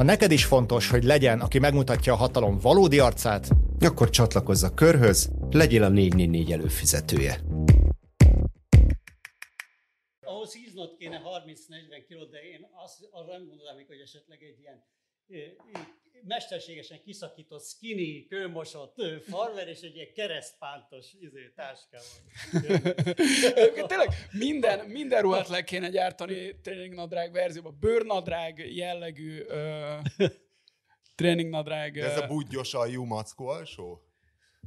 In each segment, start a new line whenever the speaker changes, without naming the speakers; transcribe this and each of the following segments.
Ha neked is fontos, hogy legyen, aki megmutatja a hatalom valódi arcát,
akkor csatlakozz a körhöz, legyél a 444 előfizetője.
Ahhoz híznod kéne 30-40 kilót, de én azt, arra nem gondolom, hogy esetleg egy ilyen mesterségesen kiszakított, skinny, kőmosott farmer és egy ilyen keresztpántos izé, táskával.
Tényleg minden, minden ruhát le kéne gyártani tréningnadrág verzióban. Bőrnadrág jellegű ö, tréningnadrág.
De ez a budgyos aljú mackó alsó?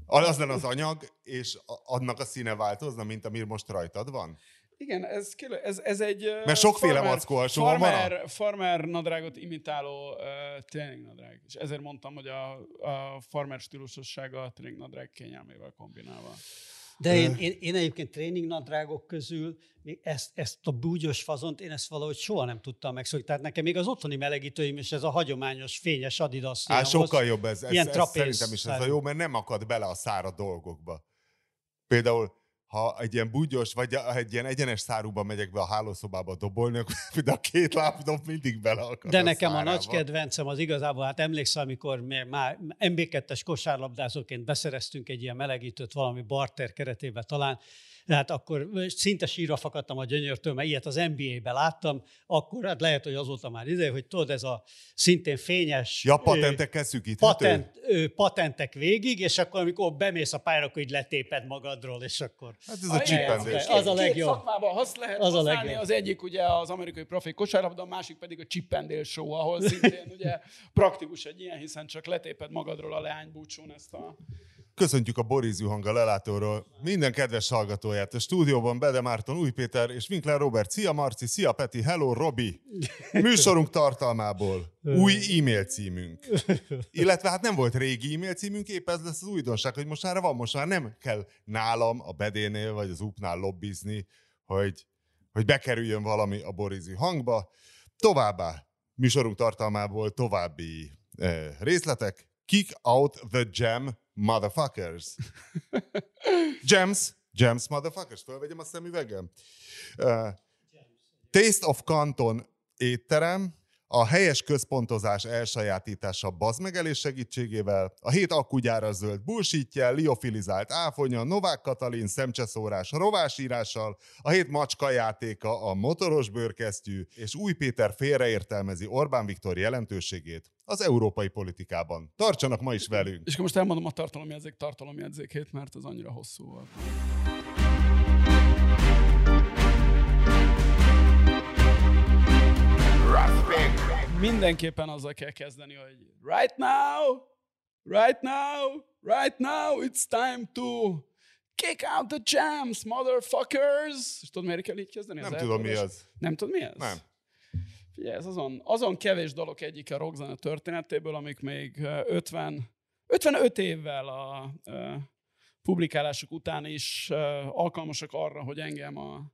Az lenne az anyag, és annak a színe változna, mint ami most rajtad van?
Igen, ez, ez, ez egy...
Mert sokféle farmer, mackó alsó
farmer, van. Farmer nadrágot imitáló uh, tréning nadrág. És ezért mondtam, hogy a, a farmer stílusossága a tréning nadrág kényelmével kombinálva.
De én, én, én egyébként tréningnadrágok közül még ezt, ezt a búgyos fazont, én ezt valahogy soha nem tudtam megszokni. Tehát nekem még az otthoni melegítőim is ez a hagyományos fényes Adidas.
Á, sokkal jobb ez. ez, ez szerintem is ez a jó, mert nem akad bele a szárad dolgokba. Például ha egy ilyen bugyos, vagy egy ilyen egyenes szárúban megyek be a hálószobába dobolni, akkor de a két lábdom mindig beleakad
De a nekem szárába. a nagy kedvencem az igazából, hát emlékszem, amikor mi már MB2-es kosárlabdázóként beszereztünk egy ilyen melegítőt valami barter keretében talán, hát akkor szinte sírva fakadtam a gyönyörtől, mert ilyet az NBA-be láttam, akkor hát lehet, hogy azóta már ide, hogy tudod, ez a szintén fényes...
Ja, patentekkel szűkíthető? Patent,
patentek végig, és akkor amikor bemész a pályára, akkor így letéped magadról, és akkor...
Hát ez a, a csipendés.
Az a legjobb.
Két szakmában azt lehet az használni, a legjobb. az egyik ugye az amerikai profi kosárlabda, a másik pedig a csipendél show, ahol szintén ugye praktikus egy ilyen, hiszen csak letéped magadról a leánybúcsún ezt a
Köszöntjük a Boris Juhanga lelátóról minden kedves hallgatóját. A stúdióban Bede Márton, Új Péter és Winkler Robert. Szia Marci, szia Peti, hello Robi. Műsorunk tartalmából új e-mail címünk. Illetve hát nem volt régi e-mail címünk, épp ez lesz az újdonság, hogy most már van, most már nem kell nálam, a Bedénél vagy az UP-nál lobbizni, hogy, hogy bekerüljön valami a Boris hangba. Továbbá műsorunk tartalmából további eh, részletek. Kick out the jam motherfuckers. Gems, gems motherfuckers. Fölvegyem a szemüvegem. Uh, Taste of Canton étterem, a helyes központozás elsajátítása bazmegelés segítségével, a hét akkugyára zöld bullshitjel, liofilizált áfonya, Novák Katalin szemcseszórás rovásírással, a hét macska játéka, a motoros bőrkesztyű, és Új Péter félreértelmezi Orbán Viktor jelentőségét az európai politikában. Tartsanak ma is velünk!
És akkor most elmondom a tartalomjegyzék tartalomjegyzékét, mert az annyira hosszú volt. Mindenképpen azzal kell kezdeni, hogy right now, right now, right now, it's time to kick out the jams, motherfuckers! És tudod, miért kell így kezdeni?
Nem tudom, mi az.
Nem tudod, mi ez?
Nem.
Figyelj, ez azon, azon kevés dolog egyik a rockzene történetéből, amik még 50, 55 évvel a, a publikálások után is alkalmasak arra, hogy engem a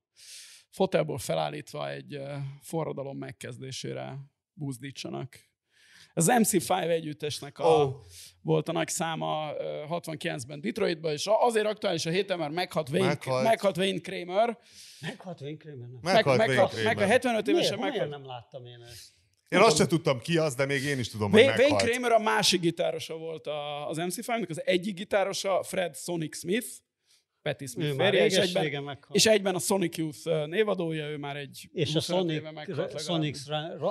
fotelból felállítva egy forradalom megkezdésére buzdítsanak. Az MC5 együttesnek a, oh. volt a nagy száma 69-ben Detroitban, és azért aktuális a héten, mert meghalt Wayne, meghalt. meghalt Wayne Kramer.
Meghalt Wayne Kramer?
Meghalt, meg, Wayne Kramer.
Meg a 75 évesen
meghalt. Miért nem láttam én ezt?
Én azt sem tudtam ki az, de még én is tudom, hogy
Wayne Kramer a másik gitárosa volt az MC5-nek, az egyik gitárosa Fred Sonic Smith, Patti Smith férje, és egyben, és egyben a Sonic Youth névadója, ő már egy
És a Sonic, Sonic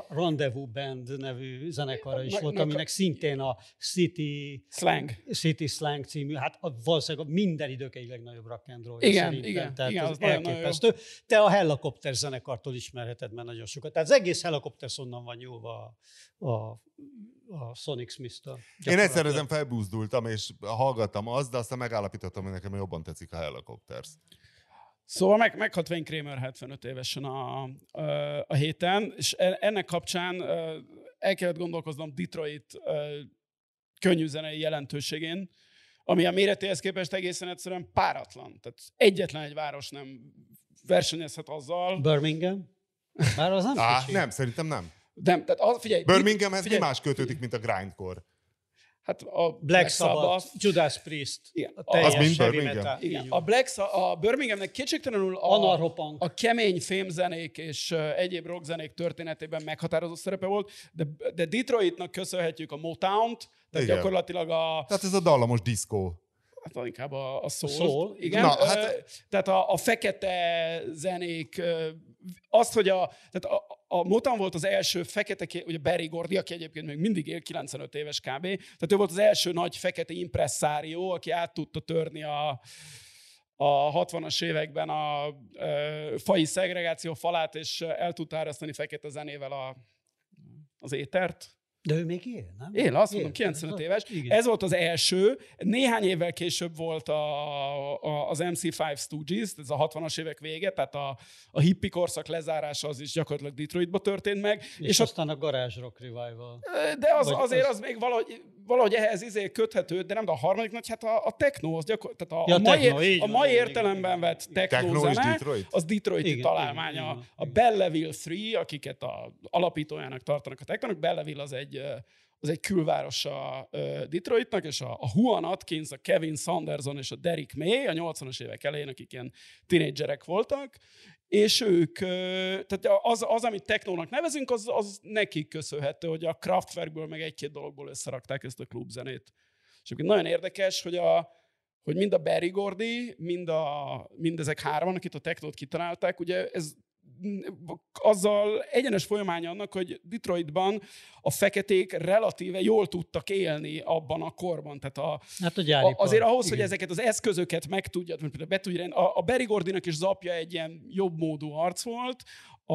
Rendezvous Band nevű zenekara is volt, aminek szintén a City
Slang,
City Slang című, hát valószínűleg minden idők egy legnagyobb rock and roll.
Igen, igen,
tehát
igen,
az elképesztő. Te a Helicopter zenekartól ismerheted, mert nagyon sokat. Tehát az egész Helicopter onnan van nyúlva a, a a Sonic Smith-től.
Én egyszer ezen felbúzdultam, és hallgattam azt, de aztán megállapítottam, hogy nekem jobban tetszik a Helicopters.
Szóval meg, meghalt Wayne Kramer 75 évesen a, a, a héten, és ennek kapcsán el kellett gondolkoznom Detroit könnyű zenei jelentőségén, ami a méretéhez képest egészen egyszerűen páratlan. Tehát egyetlen egy város nem versenyezhet azzal.
Birmingham? Már az nem
Á, Nem, szerintem nem.
Nem, tehát az, figyelj.
Birminghamhez figyelj, mi más kötődik, mint a grindcore?
Hát a
Black, Black Sabbath, Sabbath, Judas Priest.
Igen.
A
Az mind Birmingham?
Igen. A. Black, a Birminghamnek kétségtelenül a, a kemény fémzenék és egyéb rockzenék történetében meghatározó szerepe volt, de, de Detroitnak köszönhetjük a Motown-t, tehát
Igen.
gyakorlatilag a,
Tehát ez a dallamos diszkó.
hát inkább a, a soul.
soul?
Igen.
Na, hát-
hát... Tehát a, a fekete zenék, azt, hogy a, tehát a, a Motown volt az első fekete, ugye Barry Gordy, aki egyébként még mindig él, 95 éves kb. Tehát ő volt az első nagy fekete impresszárió, aki át tudta törni a, a 60-as években a ö, fai szegregáció falát, és el tudta árasztani fekete zenével a, az étert.
De ő még él, nem?
Él, azt
Él.
mondom, 95 éves.
Igen.
Ez volt az első. Néhány évvel később volt a, a, az MC5 Stooges, ez a 60-as évek vége, tehát a, a hippie korszak lezárása az is gyakorlatilag Detroitba történt meg.
És,
És,
és
a,
aztán a Garage Rock Revival.
de az,
vagy
azért
az-
az, még valahogy, valahogy ehhez izé köthető, de nem, de a harmadik nagy, hát a, a techno, az gyakor, tehát a,
Ja,
a mai,
techno, így
a
van,
mai értelemben
igen,
vett techno,
Techno
zene,
Detroit?
az Detroiti
Igen,
találmánya.
igen, igen,
a
igen.
Belleville 3, akiket a alapítójának tartanak a technónak, Belleville az egy az egy külvárosa ö, Detroitnak, és a, a Juan Atkins, a Kevin Sanderson és a Derek May a 80-as évek elején, akik ilyen tinédzserek voltak, és ők, tehát az, az amit technónak nevezünk, az, az nekik köszönhető, hogy a Kraftwerkből meg egy-két dologból összerakták ezt a klubzenét. És nagyon érdekes, hogy a, hogy mind a Barry Gordy, mind, a, mind ezek hárman, akik a technót kitalálták, ugye ez azzal egyenes folyamánya annak, hogy Detroitban a feketék relatíve jól tudtak élni abban a korban. Tehát a,
Hát a
a, azért ahhoz, hogy
Igen.
ezeket az eszközöket meg például be tudj rend- a, a Barry Gordynak is zapja egy ilyen jobb módú arc volt, a,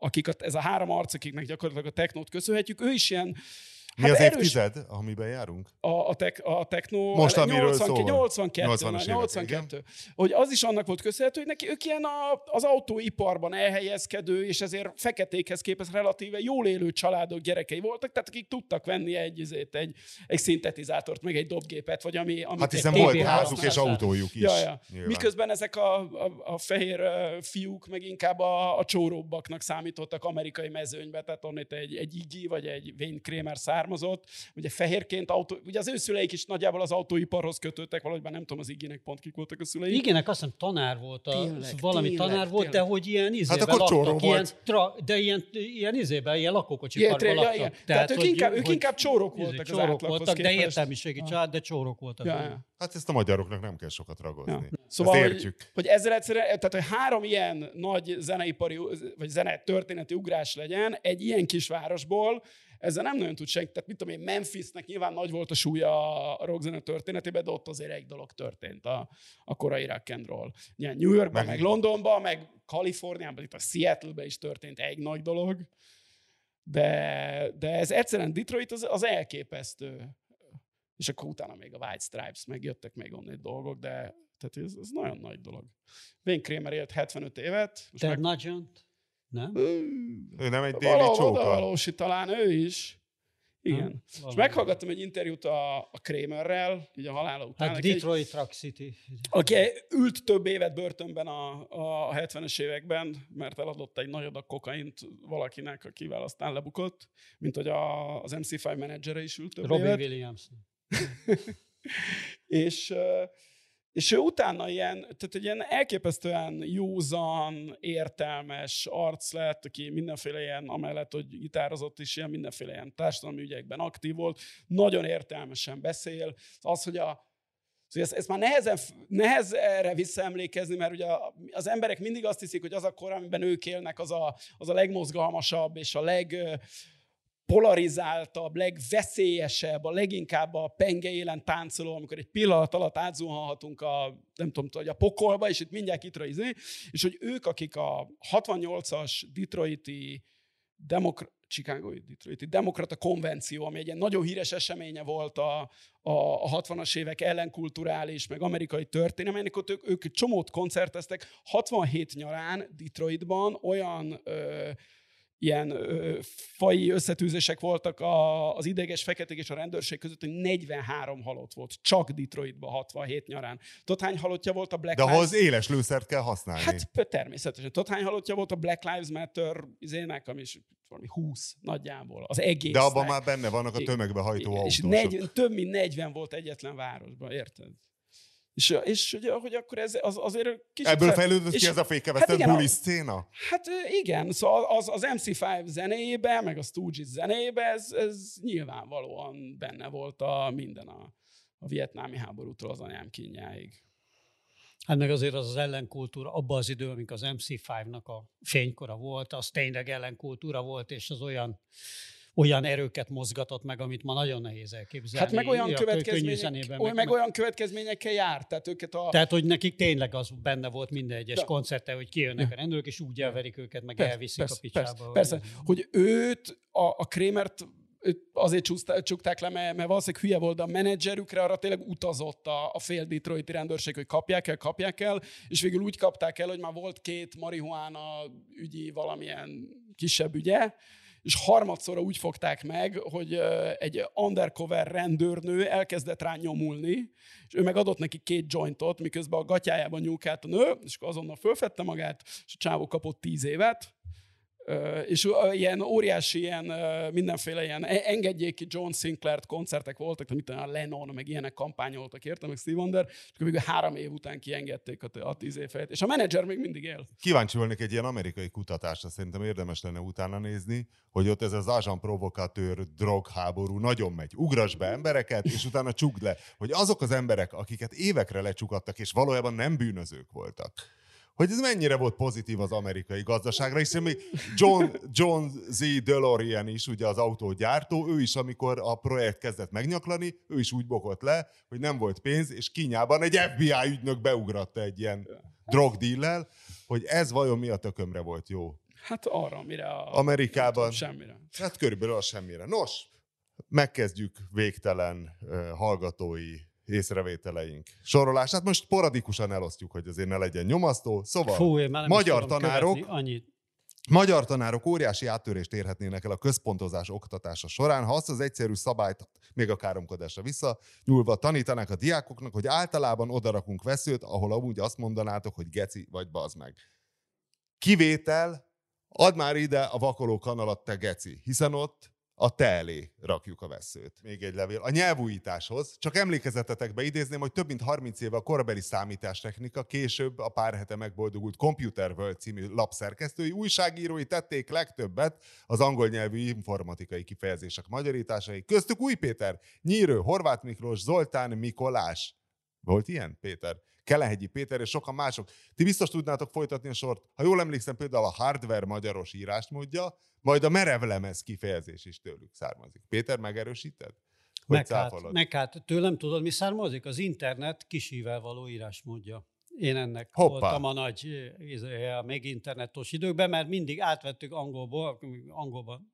akik a, ez a három arc, akiknek gyakorlatilag a technót köszönhetjük, ő is ilyen
Mi az
erős-
évtized, amiben járunk?
a, a, tek, a techno
Most, amiről
82,
szó van.
82,
80-as évek,
82. Hogy az is annak volt köszönhető, hogy neki ők ilyen a, az autóiparban elhelyezkedő, és ezért feketékhez képest relatíve jól élő családok gyerekei voltak, tehát akik tudtak venni egy, izét, egy, egy szintetizátort, meg egy dobgépet, vagy ami... amit
Hát hiszen volt
TV300.
házuk és autójuk is.
Ja, ja.
nyilván.
Miközben ezek a, a, a fehér fiúk meg inkább a, a csóróbbaknak számítottak amerikai mezőnybe, tehát onnét egy, egy Iggy vagy egy Wayne Kramer származott, ugye fehérként autó, ugye az ő szüleik is nagyjából az autóiparhoz kötődtek, valahogy már nem tudom az Iggynek pont kik voltak a szülei.
Igenek azt hiszem tanár volt, a,
Tényleg,
valami
tényleg,
tanár volt,
tényleg.
de hogy ilyen izében
akkor csóró
laktak, ilyen,
volt.
tra, de ilyen, ilyen izében, ilyen lakókocsiparban
tré- ja,
laktak.
igen. Tehát ők inkább- ők inkább csórok
izé,
voltak az
csórok voltak, de
képest.
értelmiségi
Ah.
család, de csórok voltak.
Ja, ja.
Hát ezt a magyaroknak nem kell sokat ragozni.
Ja. Szóval,
Ezt
hogy,
értjük.
hogy ezzel egyszerűen, tehát hogy három ilyen nagy zeneipari, vagy zene történeti ugrás legyen egy ilyen kis városból, ezzel nem nagyon tud senki. Tehát mit tudom én, Memphisnek nyilván nagy volt a súlya a rockzene történetében, de ott azért egy dolog történt a, a korai rock and roll. Nyilván New Yorkban, meg,
Meg-
meg Londonban, meg Kaliforniában, itt a Seattle-ben is történt egy nagy dolog, de, de ez egyszerűen Detroit az, az elképesztő. És akkor utána még a White Stripes, meg jöttek még onnan dolgok, de tehát ez, ez nagyon nagy dolog. Wayne Kramer élt 75 évet. Most
Ted
meg...
Nugent? Nem?
Ő nem egy déli csóka.
valósi talán ő is. Igen.
Nem?
És meghallgattam egy interjút a, a Kramerrel, így a halála után.
Hát
egy-
Detroit Rock City.
aki ült több évet börtönben a, a 70-es években, mert eladott egy nagy adag kokaint valakinek, akivel aztán lebukott, mint hogy a, az MC5 menedzsere is ült több
Robin
évet.
Williams.
És, és ő utána ilyen, tehát egy ilyen elképesztően józan, értelmes arc lett, aki mindenféle ilyen, amellett, hogy gitározott is, ilyen mindenféle ilyen társadalmi ügyekben aktív volt, nagyon értelmesen beszél. Az, hogy a Szóval ezt, ezt már nehezen, nehez erre visszaemlékezni, mert ugye az emberek mindig azt hiszik, hogy az a kor, amiben ők élnek, az a, az a legmozgalmasabb és a leg ö, polarizáltabb, legveszélyesebb, a leginkább a penge élen táncoló, amikor egy pillanat alatt átzuhanhatunk a, nem tudom, hogy a pokolba, és itt mindjárt kitraizni, és hogy ők, akik a 68-as Detroiti demokra- Chicagói Detroiti Demokrata Konvenció, ami egy ilyen nagyon híres eseménye volt a, a, a 60-as évek ellenkulturális, meg amerikai történelmének, ott ők, ők csomót koncerteztek. 67 nyarán Detroitban olyan ö, ilyen ö, fai összetűzések voltak a, az ideges feketék és a rendőrség között, hogy 43 halott volt, csak Detroitban 67 nyarán. Tudod, hány halottja volt a Black
De
Lives
ahhoz éles lőszert kell használni.
Hát természetesen. Tudod, hány halottja volt a Black Lives Matter izének, ami is valami 20 nagyjából. Az egész.
De abban már benne vannak a tömegbe hajtó
Igen, és
autósok.
40, több mint 40 volt egyetlen városban, érted? És, és ugye, hogy akkor ez az, azért kicsit...
Ebből fejlődött ki ez a
Hát
fékevesztett
igen,
buli
a-
szcéna?
Hát igen, szóval az, az MC5 zenéjébe, meg a Stooges zenéjébe ez, ez nyilvánvalóan benne volt a minden a, a vietnámi háborútól az anyám kínjáig.
Hát meg azért az az ellenkultúra, abban az idő, amikor az MC5-nak a fénykora volt, az tényleg ellenkultúra volt, és az olyan olyan erőket mozgatott meg, amit ma nagyon nehéz elképzelni.
Hát meg olyan,
a kö-
következmények, meg olyan következményekkel járt, tehát őket a...
Tehát, hogy nekik tényleg az benne volt minden egyes
De-
koncerte, hogy kijönnek a rendőrök, és úgy elverik őket, meg
Persze,
elviszik
persze,
a picsába.
Persze, persze, hogy őt, a, a Krémert azért csukták le, mert, mert valószínűleg hülye volt, a menedzserükre arra tényleg utazott a, a fél Detroiti rendőrség, hogy kapják el, kapják el, és végül úgy kapták el, hogy már volt két marihuána ügyi valamilyen kisebb ügye, és harmadszorra úgy fogták meg, hogy egy undercover rendőrnő elkezdett rá nyomulni, és ő meg adott neki két jointot, miközben a gatyájában nyúlkált a nő, és akkor azonnal fölfedte magát, és a csávó kapott tíz évet, és ilyen óriási, ilyen mindenféle ilyen e- engedjék ki John Sinclair koncertek voltak, de mit a Lennon, meg ilyenek kampányoltak, értem, meg Steve Wonder, és akkor végül három év után kiengedték a, a tíz év helyett. És a menedzser még mindig él.
Kíváncsi volnék egy ilyen amerikai kutatásra, szerintem érdemes lenne utána nézni, hogy ott ez az agent provokatőr drogháború nagyon megy. Ugrass be embereket, és utána csukd le. Hogy azok az emberek, akiket évekre lecsukadtak, és valójában nem bűnözők voltak, hogy ez mennyire volt pozitív az amerikai gazdaságra, és még John, John Z. DeLorean is, ugye az autógyártó, ő is, amikor a projekt kezdett megnyaklani, ő is úgy bokott le, hogy nem volt pénz, és Kínyában egy FBI ügynök beugratta egy ilyen drogdíllel, hogy ez vajon mi a tökömre volt jó.
Hát arra, amire a...
Amerikában.
tudom, Semmire.
Hát körülbelül az semmire. Nos, megkezdjük végtelen uh, hallgatói észrevételeink sorolását. Most sporadikusan elosztjuk, hogy azért ne legyen nyomasztó. Szóval
Fú, én már nem
magyar tanárok
követni Annyit.
Magyar tanárok óriási áttörést érhetnének el a központozás oktatása során, ha azt az egyszerű szabályt, még a káromkodásra vissza, nyúlva tanítanák a diákoknak, hogy általában odarakunk veszőt, ahol amúgy azt mondanátok, hogy geci vagy bazd meg. Kivétel, add már ide a vakoló kanalat, te geci, hiszen ott a te elé rakjuk a veszőt. Még egy levél. A nyelvújításhoz csak emlékezetetekbe idézném, hogy több mint 30 éve a korabeli számítástechnika, később a pár hete megboldogult Computer World című lapszerkesztői újságírói tették legtöbbet az angol nyelvű informatikai kifejezések magyarításai. Köztük Új Péter, Nyírő, Horváth Miklós, Zoltán Mikolás. Volt ilyen, Péter? Kelehegyi Péter és sokan mások. Ti biztos tudnátok folytatni a sort. Ha jól emlékszem, például a hardware magyaros írásmódja, majd a merevlemez kifejezés is tőlük származik. Péter, megerősíted? Hogy
Meg hát, meg hát tőlem tudod, mi származik? Az internet kisível való írásmódja. Én ennek
Hoppá.
voltam a nagy, eh, izé, még internetos időkben, mert mindig átvettük angolból, angolban.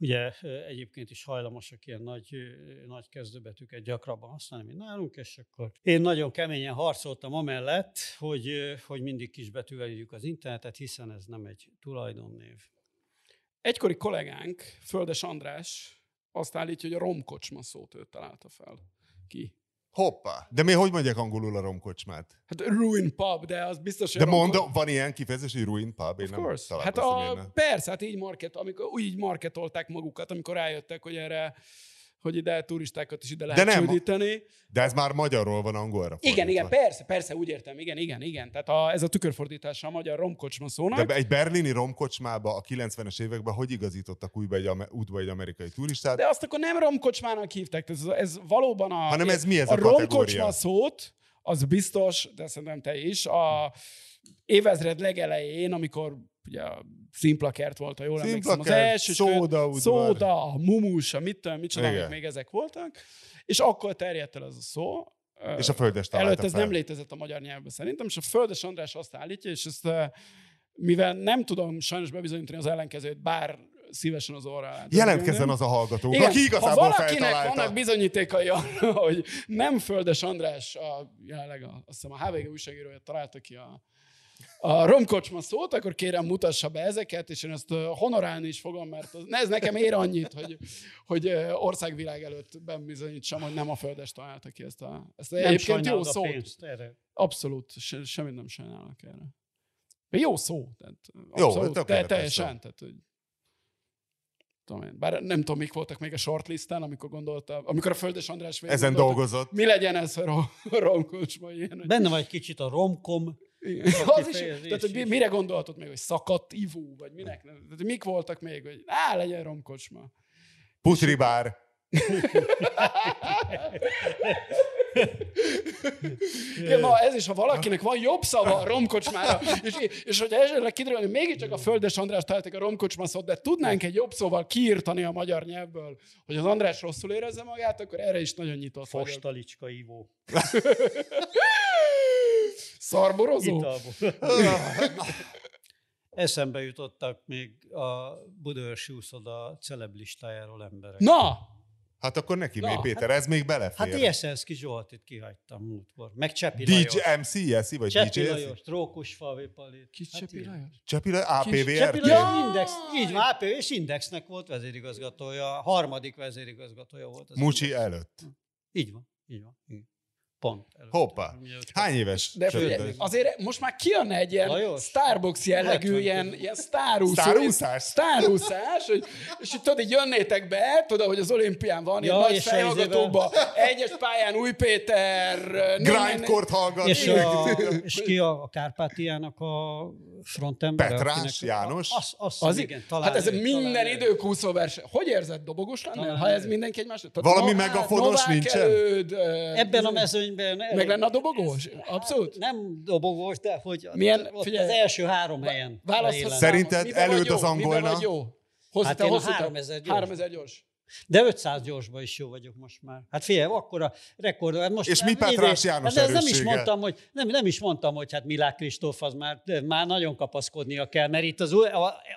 Ugye egyébként is hajlamosak ilyen nagy, nagy kezdőbetűket gyakrabban használni, mint nálunk, és akkor én nagyon keményen harcoltam amellett, hogy, hogy mindig kisbetűvel írjuk az internetet, hiszen ez nem egy tulajdonnév.
Egykori kollégánk, Földes András, azt állítja, hogy a romkocsma szót ő találta fel. Ki?
Hoppá. De mi hogy mondják angolul a romkocsmát?
Hát ruin pub, de az biztos, hogy
De
romko-
mondom, van ilyen kifejezés, hogy ruin pub? Én
Of
nem
course. Hát a, persze, hát így, market, amikor, úgy így marketolták magukat, amikor rájöttek, hogy erre hogy ide turistákat is ide lehet
nem,
csődíteni.
De ez már magyarról van angolra
Igen,
fordítva.
igen, persze, persze, úgy értem, igen, igen, igen. Tehát a, ez a tükörfordítása a magyar romkocsma szónak.
De egy berlini romkocsmába a 90-es években hogy igazítottak újba egy, útba egy amerikai turistát?
De azt akkor nem romkocsmának hívták, ez, ez valóban a...
Hanem ez mi ez
a
a
romkocsma szót, az biztos, de szerintem te is, a évezred legelején, amikor ugye a szimplakert volt, ha jól emlékszem, az
Szimplakert,
első
szóda udvar.
szóda, a mumus, a mit tudom, micsoda, amik még ezek voltak, és akkor terjedt el ez a szó.
És a földes találta
Előtt ez
fel.
nem létezett a magyar nyelvben szerintem, és a Földes András azt állítja, és ezt mivel nem tudom sajnos bebizonyítani az ellenkezőt, bár szívesen az alá
Jelentkezzen az a hallgató,
Igen,
aki
ha
igazából
valakinek
feltalálta.
vannak bizonyítékai arra, hogy nem Földes András, a, jelenleg a, azt hiszem a HVG újságírója találta ki a, a romkocsma szót, akkor kérem mutassa be ezeket, és én ezt honorálni is fogom, mert az, ez nekem ér annyit, hogy, hogy országvilág előtt bebizonyítsam, hogy nem a földes találta ki ezt a, ezt a
Nem
egyébként jó szót.
pénzt erre.
Abszolút, se, semmit nem sajnálok erre. Jó szó. Tehát
Jó,
abszolút, te,
tökéletes
teljesen. Tehát, hogy, tudom én, bár nem tudom, mik voltak még a shortlisten, amikor gondolta, amikor a Földes András végig
Ezen
gondolta,
dolgozott.
Mi legyen ez a rom- romkocsma ilyen? Hogy,
Benne vagy kicsit a romkom,
az is, tehát, hogy mire gondoltod még, hogy szakadt ivó, vagy minek? Tehát, hogy mik voltak még, hogy á, legyen romkocsma.
Putribár.
Igen, na ez is, ha valakinek van jobb szava a romkocsmára, és, és hogyha esetleg kiderül, hogy mégiscsak a Földes András találtak a romkocsma szót, de tudnánk egy jobb szóval kiírtani a magyar nyelvből, hogy az András rosszul érezze magát, akkor erre is nagyon nyitott vagyok.
fostalicska ivó.
Szarborozó?
Eszembe jutottak még a Budaörsi úszoda celeb listájáról emberek.
Na,
Hát akkor neki
Na,
mi, Péter, ez még belefér.
Hát Jeszenszki Zsoltit kihagytam múltkor. Meg Csepi
DJ
Lajos.
MC Jeszi, vagy
Csepi
DJ
Lajos, Trókus Falvépalit.
kis
Hát
Csepi. Lajos.
Csepi Lajos,
Csepi
APVRT?
Lajos Index, így van, AP, és Indexnek volt vezérigazgatója, a harmadik vezérigazgatója volt. Az
Mucsi
Index.
előtt.
Így van, így van. Igen. Pont.
Hoppá. Hány éves?
De figyelj, azért most már kijönne egy ilyen
Lajos?
Starbucks jellegű,
70
ilyen, ilyen sztárúszó.
Sztárúszás?
Sztárúszás, hogy, és itt tudod, így jönnétek be, tudod, hogy az olimpián van,
Ja,
nagy
és a
fejhallgatókba, egyes pályán Új Péter,
Grindcore-t hallgat.
És, a, és ki a, a Kárpátiának a frontember?
Petrás János?
Az, az,
Az
igen,
igen,
talán
hát ez
ő,
minden
talán ő.
idők úszó verseny. Hogy érzed, dobogos
Talán
ha ez mindenki egymás...
Valami
Novák-
megafonos
Novák
nincsen?
Előd,
Ebben a mezőnyben...
Meg lenne a dobogós? Abszolút.
Nem dobogós, de hogy
Milyen-
ott
figyelj,
az első három helyen.
Választhatsz.
Szerinted előd az angolna?
Miben vagy jó? Hosszú,
Hát
te
én a
hosszú táv-
3000 gyors.
3000 gyors.
De 500 gyorsban is jó vagyok most már. Hát figyelj, akkor a rekord. Hát most
És mi
idén-
János
hát nem is mondtam, hogy nem, nem is mondtam, hogy hát Milák Kristóf az már, már nagyon kapaszkodnia kell, mert itt az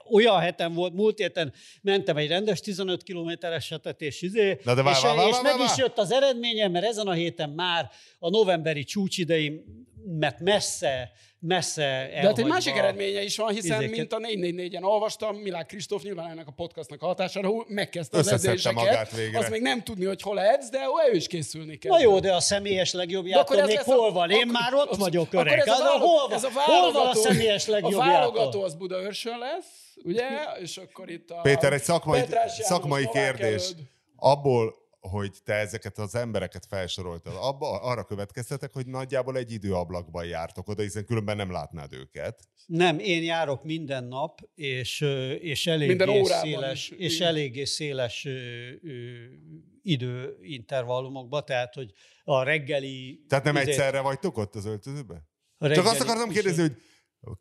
olyan heten volt, múlt héten mentem egy rendes 15 kilométeres setet, és, izé,
Na de vár,
és,
vár, vár,
és
vár,
meg
vár.
is jött az eredményem, mert ezen a héten már a novemberi csúcsideimet messze, messze
De hát egy másik eredménye is van, hiszen
izéket.
mint a 444-en olvastam, Milák Kristóf nyilván ennek a podcastnak a hatására megkezdte az edzéseket. Az még nem tudni, hogy hol edz, de ő is készülni kell.
Na jó, de a személyes legjobbjától
ez
még
a-
hol van? Én már ott vagyok öreg.
ez a
a- hol, van,
ez a
hol van a
válogató-
személyes
A
legjobbjától?
válogató az Budaörsön lesz, ugye? És akkor itt a...
Péter, egy szakmai, szakmai kérdés. Abból, hogy te ezeket az embereket felsoroltad, abba, arra következtetek, hogy nagyjából egy időablakban jártok oda, hiszen különben nem látnád őket.
Nem, én járok minden nap, és, és eléggé széles,
is.
és eléggé széles időintervallumokba, tehát hogy a reggeli...
Tehát nem
izé-
egyszerre vagytok ott az öltözőben?
a
Csak
reggeli-
azt akartam kérdezni, hogy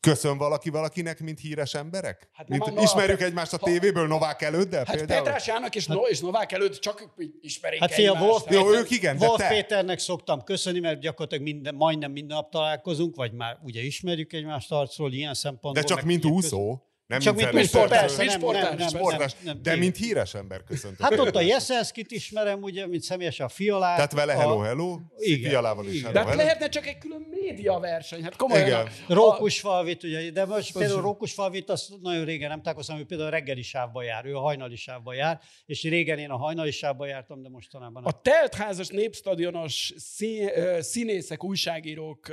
köszön valaki valakinek, mint híres emberek?
Hát
mint
a-
ismerjük egymást a
ha-
tévéből Novák előddel
Hát
például?
Petrás János és, no, és Novák előtt csak ismerik
Hát
egymást.
Wolf,
Jó,
Péter,
ők igen, de
Wolf
te?
Péternek szoktam köszönni, mert gyakorlatilag minden, majdnem minden nap találkozunk, vagy már ugye ismerjük egymást arcról ilyen szempontból.
De csak mint úszó? Nem
Csak mint, persze,
Mint
nem,
sportás,
nem, nem,
Sportás,
nem, nem,
de mint híres ember köszöntök.
Hát ott a
Péter.
Jeszenszkit ismerem, ugye, mint személyesen a Fialát.
Tehát vele
a-
hello, hello,
Igen.
Fialával is
Igen.
hello,
De hát
hello.
lehetne csak egy külön média verseny. Hát komolyan.
Igen.
A, a,
Rókusfalvit, ugye, de most például Rókusfalvit azt nagyon régen nem találkoztam, ő például a reggeli sávba jár, ő a hajnali sávba jár, és régen én a hajnali sávba jártam, de mostanában nem.
a teltházas népstadionos szín, színészek, újságírók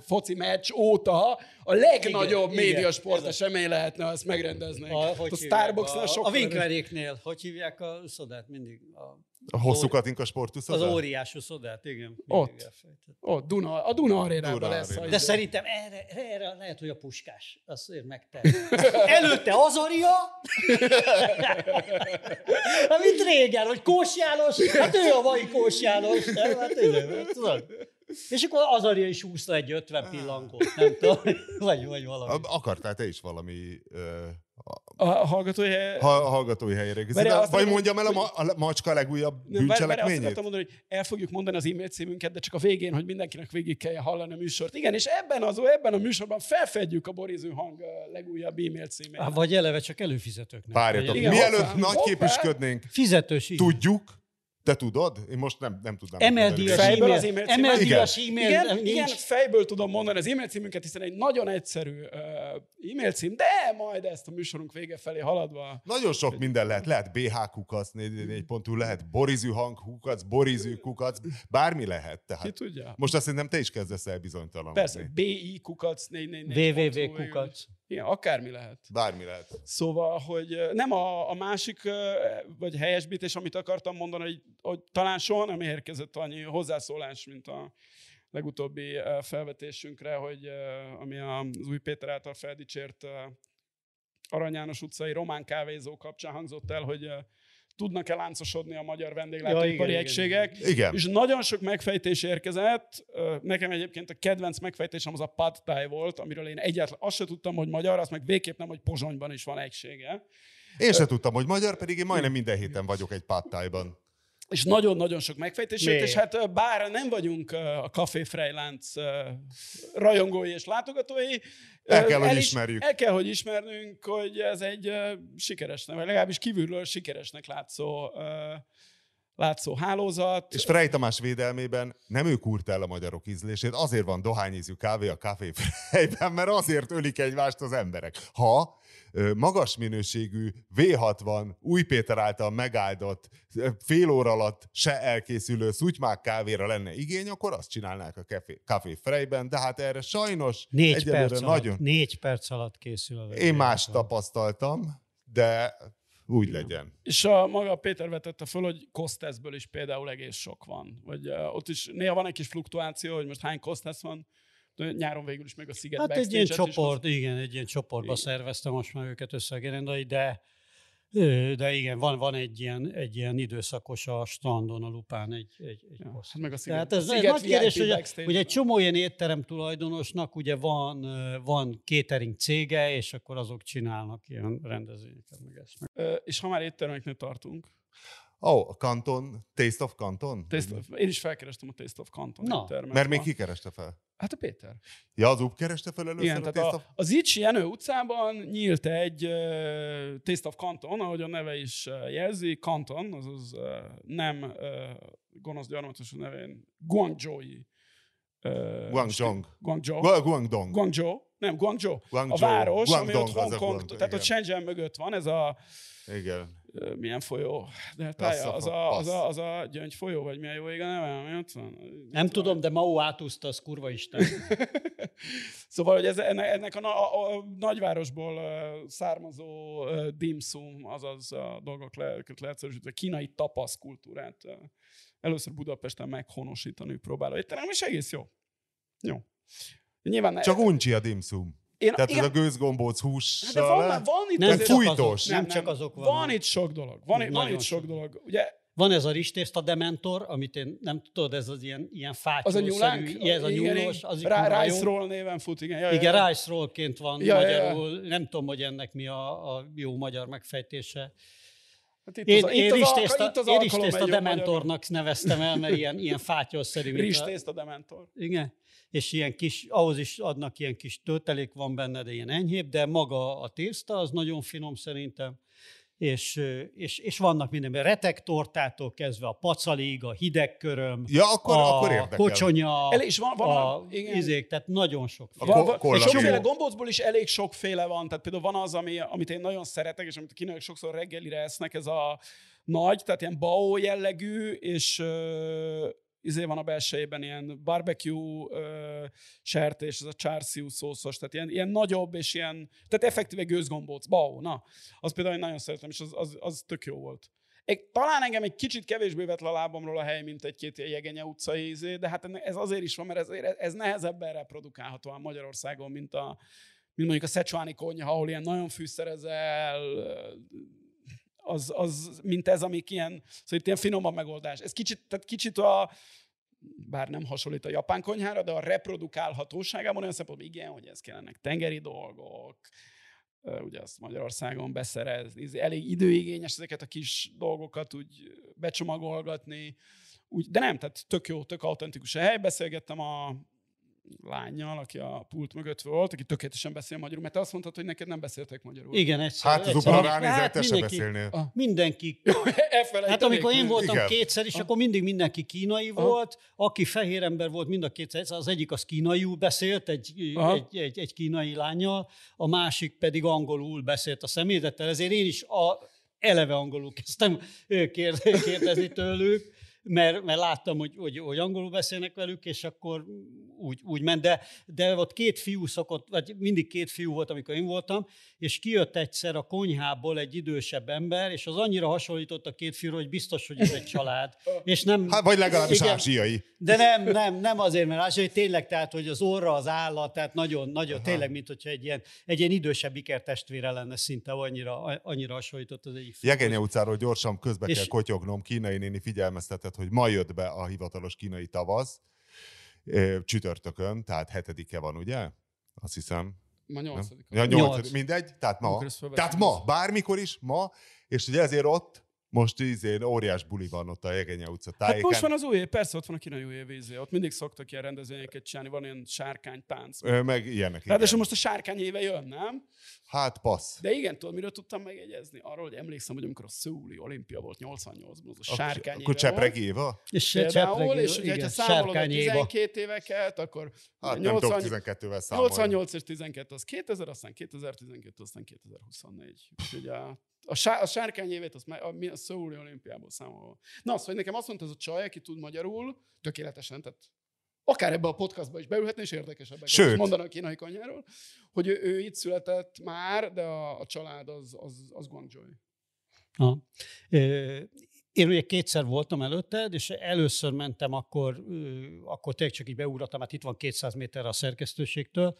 foci meccs óta a legnagyobb
Igen,
médiasport
igen.
esemény lehetne, azt megrendeznék.
A,
A,
hogy
a
hívják?
Starbucksnál
a,
sokkal
a Winkleréknél, hogy hívják a szodát mindig? A,
A hosszú katinka
az
sportuszodát?
óriású szodát, igen.
Ott. Ott, Duna, a Duna arénában
Duna
lesz.
Aréna.
De szerintem erre, erre lehet, hogy a puskás. Azt azért megtehet. Előtte Azaria, amit régen, hogy Kós János, hát ő a mai Kós János, nem? Hát ő, tudod. És akkor Azaria is húzta egy 50 pillangót, nem tudom, vagy, vagy valami.
Akartál te is valami ö,
A hallgatói hely...
ha, hallgatói helyre.
Azt
Vagy
akarom-
mondjam el a, ma, a macska legújabb
azt
bűncselekményét?
akartam mondani, hogy el fogjuk mondani az e-mail címünket, de csak a végén, hogy mindenkinek végig kell hallani a műsort. Igen, és ebben, az, ebben a műsorban felfedjük a Boriző hang legújabb e-mail címét.
Há, Vagy eleve csak előfizetőknek.
Várjatok, mielőtt nagy képüsködnénk,
Fizetős
tudjuk, Te tudod? Én most nem, nem tudnám.
Fejből
e-mail.
az e-mail?
Emeldíjas
Igen.
e-mail.
Igen,
nem-
igen,
nincs.
fejből tudom mondani az e-mail címünket, hiszen egy nagyon egyszerű uh, e-mail cím, de majd ezt a műsorunk vége felé haladva.
Nagyon sok minden lehet. Lehet BH kukac, 4.hu, lehet borizű hang kukac, borizű kukac, bármi lehet.
Ki
Tehát
tudja?
most azt szerintem te is kezdesz el bizonytalanodni.
Persze, BI kukac 444.
www kukac.
Igen, akármi lehet.
Bármi lehet.
Szóval, hogy nem a, a másik, vagy helyesbítés, amit akartam mondani, hogy, hogy talán soha nem érkezett annyi hozzászólás, mint a legutóbbi felvetésünkre, hogy ami az új Péter által feldicsért Arany János utcai román kávézó kapcsán hangzott el, hogy tudnak-e láncosodni a magyar vendéglátóipari
Ja, igen,
egységek.
Igen.
És nagyon sok megfejtés érkezett. Nekem egyébként a kedvenc megfejtésem az a pad thai volt, amiről én egyáltalán azt se tudtam, hogy magyar, azt meg végképp nem, hogy Pozsonyban is van egysége.
Én se tudtam, hogy magyar, pedig én majdnem minden héten vagyok egy pattájban.
És nagyon-nagyon sok megfejtés jött, és hát bár nem vagyunk a Café Frejlánc ö, rajongói és látogatói,
El kell, hogy
is-
ismerjük.
El kell, hogy ismernünk, hogy ez egy sikeresnek, vagy legalábbis kívülről sikeresnek látszó, látszó hálózat.
És Frey Tamás védelmében nem ő kúrta el a magyarok ízlését, azért van dohányízű kávé a Café Freyben, mert azért ölik egymást az emberek. Ha magas minőségű V60 Új Péter által megáldott fél óra alatt se elkészülő szutymák kávéra lenne igény, akkor azt csinálnák a Café, Café Freyben, de hát erre sajnos
Négy
egyelőre
perc,
nagyon...
alatt, négy perc alatt készül a
Én más tapasztaltam, de úgy legyen.
És a maga Péter vetette föl, hogy Kosteszből is például egész sok van. Vagy uh, ott is néha van egy kis fluktuáció, hogy most hány Kostesz van. Nyáron végül is meg a Sziget
Hát egy ilyen csoport, igen, egy ilyen csoportba
Igen.
szervezte most már őket össze a gerendai, de de igen, van, van egy, ilyen, egy ilyen időszakos a strandon, a Lupán egy, egy, egy
Ja,
poszt.
hát meg a Sziget,
Tehát ez,
a Sziget
nagy kérdés, hogy, hogy egy csomó ilyen étterem tulajdonosnak ugye van, van catering cége, és akkor azok csinálnak ilyen rendezvényeket, meg ezt. Meg.
És ha már éttermeknél tartunk,
Ó, oh, a Kanton, Taste of Kanton?
Taste of, én is felkerestem a Taste of Canton
Na.
Mert még ki kereste fel?
Hát a Péter.
Ja, az UP kereste fel először
Igen,
a
tehát
Taste
a,
of...
az Icsi Jenő utcában nyílt egy uh, Taste of Canton, ahogy a neve is uh, jelzi, Canton, azaz uh, nem uh, gonosz gyarmatos nevén, Guangzhou-i. Uh,
Guangzhong.
Guangzhou.
Gu- Guangdong.
Guangzhou. Nem, Guangzhou.
Guangzhou.
A város, ami
Guangdong
ott
az a
Hongkong, tehát ott. Shenzhen mögött van, ez a
Igen.
Milyen folyó? De hát pálya,
a
az, a, az, a, az a gyöngy folyó, vagy milyen jó ég a neve, ott van?
Nem tudom, de Mao átúszta, az kurva isten.
Szóval, hogy ez, ennek, ennek a, a, a nagyvárosból származó dimsum, azaz a dolgok le, leegyszerűsítve, kínai tapasz kultúrát először Budapesten meghonosítani próbáló étterem, és egész jó. Jó. Nyilván
Csak uncsi a dimsum.
Én,
Tehát
igen,
ez a gőzgombóc
hát de van, van itt
Nem
azért-
csak
fújtós.
azok, nem, csak azok vannak.
Van itt sok dolog. Van, itt- van
Nagyon
itt sok
sok.
dolog. Ugye
Van ez a ristészta dementor, amit én nem tudod, ez az ilyen, ilyen
az a
ilyen, ez a nyúlós, az
Rá-. Rice Roll néven fut, igen. Ja,
Igen,
ja,
rice rollként van
Ja, ja, ja.
magyarul. Nem tudom, hogy ennek mi a, a jó magyar megfejtése.
Hát itt
Én,
az,
én ristészta
egy jó magyar-
dementornak neveztem el, mert ilyen, ilyen fátyolszerű. mint a-
dementor.
Igen. És ilyen kis, ahhoz is adnak ilyen kis töltelék van benne, de ilyen enyhébb, de maga a tészta az nagyon finom szerintem. És, és, és vannak mindenben retektortától kezdve a pacalig, a hidegköröm,
Ja, akkor,
a
akkor érdekel.
kocsonya,
El, és van, van
a,
igen.
izék, tehát nagyon sok.
A ko-
van, és sokféle gombócból is elég sokféle van. Tehát például van az, ami, amit én nagyon szeretek, és amit a kínaiak sokszor reggelire esznek, ez a nagy, tehát ilyen bao jellegű, és izé van a belsejében ilyen barbecue uh, sertés, ez a csárciú szószos, tehát ilyen, ilyen nagyobb, és ilyen, tehát effektíve gőzgombóc, bao, na. Az például én nagyon szeretem, és az, az, az tök jó volt. Egy, talán engem egy kicsit kevésbé vett le a lábamról a hely, mint egy-két Jegenye utcai ízé, de hát ez azért is van, mert ez, ez nehezebben reprodukálható a Magyarországon, mint, a, mint mondjuk a szecsuáni konyha, ahol ilyen nagyon fűszerezel, az, az, mint ez, amik ilyen, szóval itt ilyen finomabb megoldás. Ez kicsit, tehát kicsit a, bár nem hasonlít a japán konyhára, de a reprodukálhatóságában olyan szempontból igen, hogy ez kellenek tengeri dolgok, ugye azt Magyarországon beszerezni, ez elég időigényes ezeket a kis dolgokat úgy becsomagolgatni, úgy, de nem, tehát tök jó, tök autentikus a hely. Beszélgettem a lányjal, aki a pult mögött volt, aki tökéletesen beszél magyarul, mert te azt mondtad, hogy neked nem beszéltek magyarul.
Igen, egyszer.
Hát az upra ránézett, te se
mindenki,
beszélnél.
mindenki
Elfelejtem
Hát amikor én voltam
Igen.
Kétszer is, akkor mindig mindenki kínai
Aha.
volt, aki fehér ember volt mind a kétszer. Az egyik az kínaiul beszélt, egy, egy, egy, egy kínai lányjal, a másik pedig angolul beszélt a személyzettel, ezért én is a, eleve angolul kezdtem kérdezni tőlük, mert, mert láttam, hogy, hogy, hogy angolul beszélnek velük, és akkor úgy, úgy ment. De, de ott két fiú szokott, vagy mindig két fiú volt, amikor én voltam, és kijött egyszer a konyhából egy idősebb ember, és az annyira hasonlított a két fiúra, hogy biztos, hogy ez egy család. És nem,
Hát, vagy legalábbis
Igen.
ázsiai.
de nem, nem, nem azért, mert ázsiai tényleg, tehát, hogy az orra, az állat, tehát nagyon, nagyon,
Aha.
tényleg, mint hogyha egy ilyen, egy ilyen idősebb ikertestvére lenne szinte, annyira, annyira hasonlított az egyik. fiú.
Jegenye utcáról gyorsan közbe
És-
kell kotyognom. Kínai néni figyelmeztetett, hogy ma jött be a hivatalos kínai tavasz. Csütörtökön, tehát hetedike van, ugye? Azt hiszem.
Ma nyolcadik.
Ja,
Nyolc.
nyolc. Mindegy, tehát ma. Tehát ma, bármikor is, ma, és ugye ezért ott most izé, óriás buli van ott a Jegenye utca
Hát
tájéken.
most van az új év, persze ott van a kínai új év vízé. Ott mindig szoktak ilyen rendezvényeket csinálni, van ilyen sárkány tánc.
Ö, meg ilyenek.
Ráadásul
igen.
most a sárkány éve jön, nem?
Hát passz.
De igen, tudod, miről tudtam megjegyezni? Arról, hogy emlékszem, hogy amikor a Szúli olimpia volt 88-ban, az a sárkány
Akkor
éve
Csepreg. Éva?
És Csepregi-
és ugye, ha
igen,
számolod a
Sárkány Éva.
12 éveket, akkor
Hát nem tudok
80
12-vel számolni.
88 és 12 az 2000, aztán 2012, aztán 2024. Úgyhogy a, a, sá, a sárkány évét az a, a Szóli olimpiából számolva. Na, hogy nekem azt mondta ez a csaj, aki tud magyarul, tökéletesen, tehát akár ebbe a podcastba is beülhetne, és érdekesebbek
Sőt.
mondanak a kínai konyháról, hogy ő, ő itt született már, de a, a család az, az, az Guangzhou.
Aha. Ö, Én ugye kétszer voltam előtted, és először mentem, akkor, akkor tényleg csak így beugrattam, hát itt van 200 méterre a szerkesztőségtől,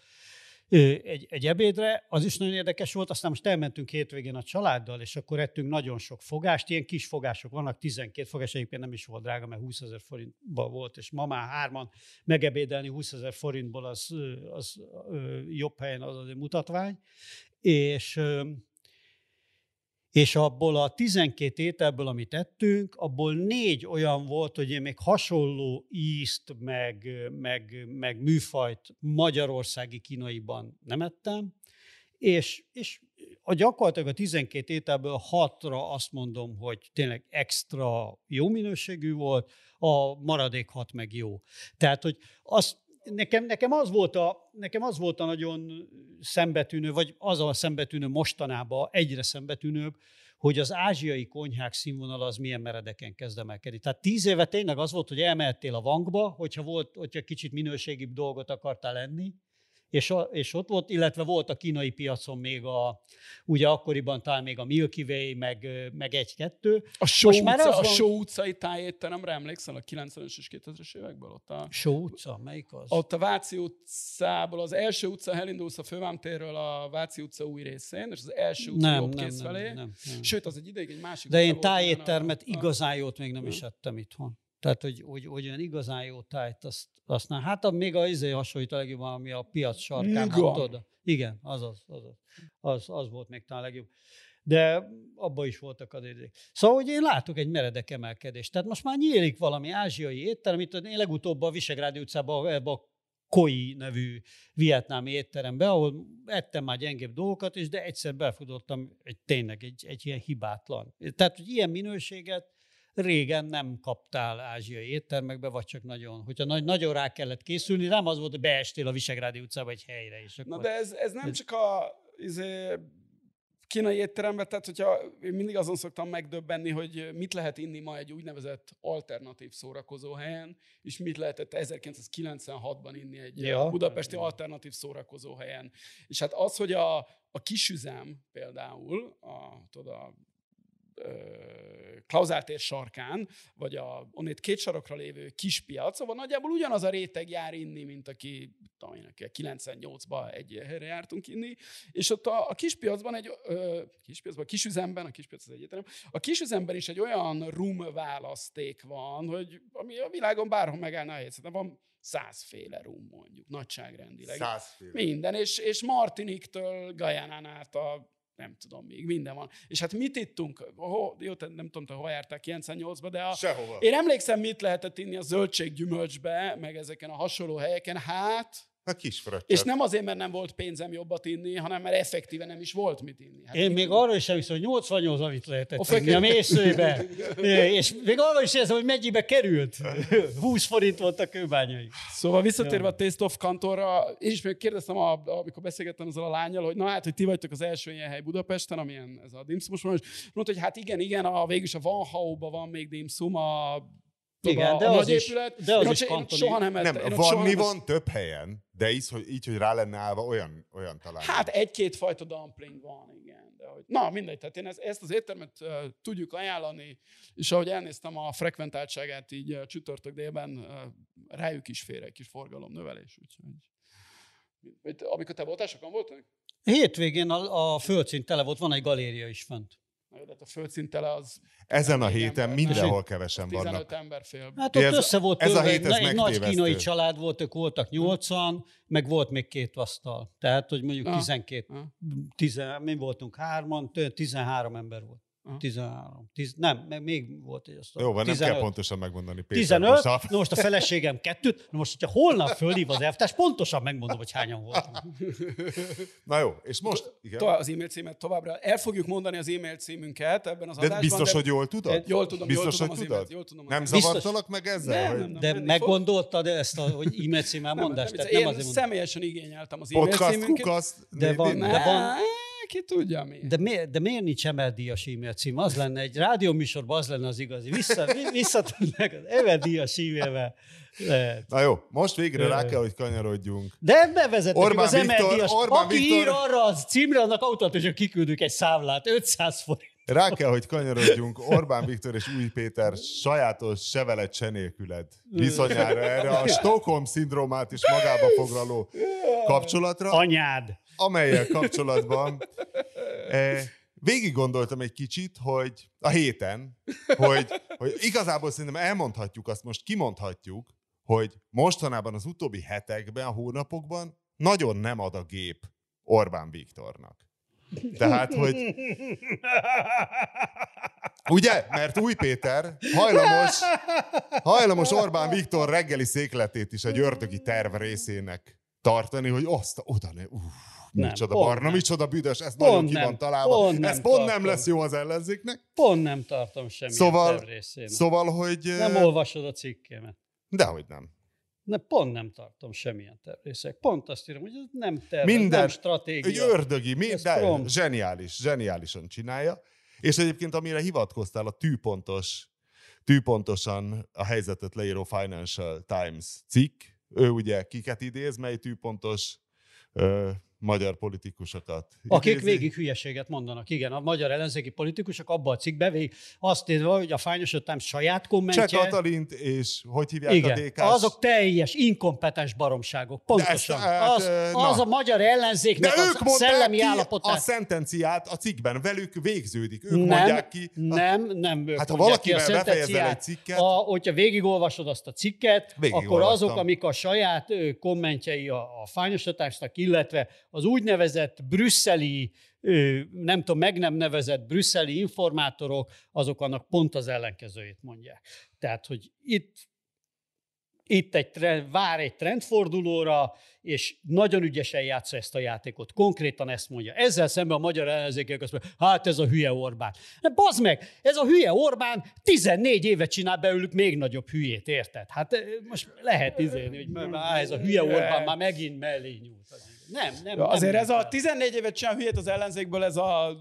egy, egy ebédre, az is nagyon érdekes volt, aztán most elmentünk hétvégén a családdal, és akkor ettünk nagyon sok fogást, ilyen kis fogások vannak, 12 fogás, egyébként nem is volt drága, mert 20 ezer forintba volt, és ma már hárman megebédelni 20 ezer forintból az, az ö, jobb helyen az azért mutatvány, és és abból a 12 ételből, amit ettünk, abból négy olyan volt, hogy én még hasonló ízt, meg, meg, meg műfajt magyarországi kínaiban nem ettem, és, és a gyakorlatilag a 12 ételből hatra azt mondom, hogy tényleg extra jó minőségű volt, a maradék hat meg jó. Tehát, hogy az, nekem, nekem, az volt a, nekem az volt a nagyon szembetűnő, vagy az a szembetűnő mostanában egyre szembetűnőbb, hogy az ázsiai konyhák színvonala az milyen meredeken kezd emelkedni. Tehát tíz éve tényleg az volt, hogy elmehettél a Vangba, hogyha, volt, hogyha kicsit minőségibb dolgot akartál enni, és, a, és ott volt, illetve volt a kínai piacon még a, ugye akkoriban talán még a Milky Way, meg, meg egy-kettő.
A Só
Most már
utca,
az
a
van-
Só utcai tájétteremre emlékszel a 90-es és 2000-es évekből? Ott a,
Só utca, melyik az?
ott a Váci utcából, az első utca, elindulsz a Fővámtérről a Váci utca új részén, és az első utca
nem, nem,
kész
nem,
felé.
nem, nem, nem.
Sőt, az egy ideig egy másik
De én tájéttermet
a-
igazán jót még nem is ettem itthon. Tehát, hogy, hogy, hogy olyan igazán jó tájt, azt, azt nem. Hát a, még a izé hasonlít a legjobb, ami a piac sarkán. Hát, tudod, igen, az az, az, az, az, az volt még talán a legjobb. De abban is voltak az idék. Szóval, hogy én látok egy meredek emelkedést. Tehát most már nyílik valami ázsiai étterem, itt én legutóbb a Visegrádi utcában, ebbe a Koi nevű vietnámi étterembe, ahol ettem már gyengébb dolgokat is, de egyszer befutottam egy, tényleg egy, egy ilyen hibátlan. Tehát, hogy ilyen minőséget régen nem kaptál ázsiai éttermekbe, vagy csak nagyon, hogyha nagy, nagyon rá kellett készülni, nem az volt, hogy beestél a Visegrádi utcába egy helyre, és akkor...
Na de ez, ez nem
Ez-
csak a izé, kínai étterembe, tehát hogyha én mindig azon szoktam megdöbbenni, hogy mit lehet inni ma egy úgynevezett alternatív szórakozó helyen, és mit lehetett 1996-ban inni egy
Ja.
budapesti alternatív szórakozó helyen. És hát az, hogy a, a kisüzem például, a, tudod, a Klauzáltér sarkán, vagy a onnét két sarokra lévő kispiac, szóval nagyjából ugyanaz a réteg jár inni, mint aki, tudom én, aki a 98-ban egy helyre jártunk inni, és ott a, a kispiacban egy, ö, kispiacban, a kisüzemben, a kispiac az egyetem, a kisüzemben is egy olyan rum választék van, hogy ami a világon bárhol megállna a helyzet, van százféle rum mondjuk, nagyságrendileg.
Százféle.
Minden, és, és Martiniktől Gajánán át a nem tudom, még minden van. És hát mit ittunk? Oh, jó, te nem tudom, te hova jártál 98-ba, de a,
Sehova.
én emlékszem, mit lehetett inni a zöldséggyümölcsbe, meg ezeken a hasonló helyeken. Hát,
A kis
és nem azért, mert nem volt pénzem jobbat inni, hanem mert effektíve nem is volt mit inni. Hát
Én
mit
még arra is emlékszem, hogy 88 amit lehetett
A
venni a mészőbe. és még arra is érzem, hogy mennyibe került. 20 forint volt a kőbányai.
Szóval visszatérve a Taste of Kantorra, én is még kérdeztem, a, amikor beszélgettem ezzel a lányjal, hogy na hát, hogy ti vagytok az első ilyen hely Budapesten, amilyen ez a dimszumos van, és mondta, hogy hát igen, igen, a, végülis a Van Hau-ba van még dimszum, a, tudod,
Igen, de
a
az
nagy
is-
épület.
de az
én
is
én
kantoni.
soha nem ettem.
Nem,
én
van mi van több helyen, de így, hogy, így, hogy rá lenne állva, olyan, olyan talán.
Hát egy-két fajta dumpling van, igen. De hogy, na, mindegy, tehát én ezt, ezt az éttermet uh, tudjuk ajánlani, és ahogy elnéztem a frekventáltságát így uh, csütörtök délben, uh, rájuk is fér egy kis forgalom növelés, úgyhogy... Amikor te voltál, sokan voltak?
Hétvégén a, a földszint tele volt, van egy galéria is fent.
De a földszint tele az
Ezen a héten
ember.
mindenhol kevesen
15
vannak.
ember fél.
Hát
Ez-
ott össze volt
ez a hét, ez
egy nagy kínai család volt, ők voltak nyolcan, meg volt még két asztal. Tehát, hogy mondjuk
Ah.
12,
Ah.
10, mi voltunk hárman, tő- 13 ember volt.
Aha.
13. 10, nem, meg még volt egy asztal.
Jó, van, nem
15.
kell pontosan megmondani. Péter,
15,
most a-
na most a feleségem kettőt, na most, hogyha holnap fölhív az elvtárs, pontosan megmondom, hogy hányan voltunk.
Na jó, és most? Igen.
Tovább az e-mail címet továbbra. El fogjuk mondani az e-mail címünket ebben az
De
adásban.
biztos, hogy jól tudod?
Jól tudom, jól
biztos,
tudom
hogy
az
tudod?
jól tudom az
nem
e-mailt.
zavartalak meg ezzel?
Nem,
hogy
nem, nem.
De meggondoltad ezt, a, hogy e-mail cím elmondást?
Nem, én
nem azért mondom.
személyesen igényeltem az e-mail
Podcast,
címünket.
kukasz,
De van- de van-
Ki tudja mi.
De, miért, de miért nincs emeldíjas e-mail cím? Az lenne egy rádióműsorban, az lenne az igazi. Vissza, vi- visszatudnak az emeldíjas e-mailbe. Lehet.
Na jó, most végre rá kell, hogy kanyarodjunk.
De bevezetnek
Orbán
az
Viktor-
emeldíjas.
Orbán
Aki
Viktor-
ír arra az címre, annak automatikusan kiküldünk egy számlát. 500 forint.
Rá kell, hogy kanyarodjunk Orbán Viktor és Új Péter sajátos sevelet se nélküled viszonyára erre a Stockholm-szindrómát is magába foglaló kapcsolatra,
Anyád.
Amelyel kapcsolatban eh, végig gondoltam egy kicsit, hogy a héten, hogy, hogy igazából szerintem elmondhatjuk, azt most kimondhatjuk, hogy mostanában az utóbbi hetekben, hónapokban nagyon nem ad a gép Orbán Viktornak. Tehát, hogy Ugye? Mert Új Péter hajlamos, hajlamos Orbán Viktor reggeli székletét is egy ördögi terv részének tartani, hogy azt oda ne, uff,
Nem,
micsoda
pont
barna,
nem.
micsoda büdös, ez
Pont
nagyon ki
nem,
van találva.
pont
ez
nem
pont nem
tartom.
lesz jó az ellenzéknek.
Pont nem tartom semmi
Szóval-
részének.
Szóval, hogy...
Nem olvasod a cikkemet.
Dehogy nem.
Ne, pont nem tartom semmilyen tervrészek. Pont azt írom, hogy ez nem terv,
Minden-
nem
Egy
stratégia.
ördögi, mi,
Ez
de
prompt.
zseniális, zseniálisan csinálja. És egyébként amire hivatkoztál, a tűpontos, tűpontosan a helyzetet leíró Financial Times cikk, ő ugye kiket idéz, mely tűpontos ö, magyar politikusokat
Akik
idézi?
végig hülyeséget mondanak. Igen, a magyar ellenzéki politikusok abban a cikkbe végig azt írva, hogy a Financial Times saját
Cseh
kommentje.
Katalint, és hogy hívják a
Igen,
dk
azok teljes, inkompetens baromságok. Pontosan.
ezt, hát,
az,
na.
az a magyar
de
ellenzéknek
ők
a szellemi
ki a
állapotát.
szentenciát a cikkben, velük végződik. Ők
nem,
mondják ki.
nem, nem. ők
Hát ha
a
valakivel befejezel egy cikket-
A, hogyha végigolvasod azt a cikket, akkor azok, amik a saját kommentjei a, a Financial Times-nak, illetve az úgynevezett brüsszeli, nem tudom, meg nem nevezett brüsszeli informátorok, azok annak pont az ellenkezőjét mondják. Tehát, hogy itt itt egy trend, vár egy trendfordulóra, és nagyon ügyesen játsza ezt a játékot. Konkrétan ezt mondja. Ezzel szemben a magyar ellenzékek azt mondja, hát ez a hülye Orbán. De bazd meg, ez a hülye Orbán 14 évet csinál belőlük még nagyobb hülyét, érted? Hát most lehet izélni, hogy már- ez a hülye Orbán már megint mellé nyújt. Nem, nem.
Ja, azért
nem
ez a
lehet.
14 évet csinál hülyét az ellenzékből, ez a...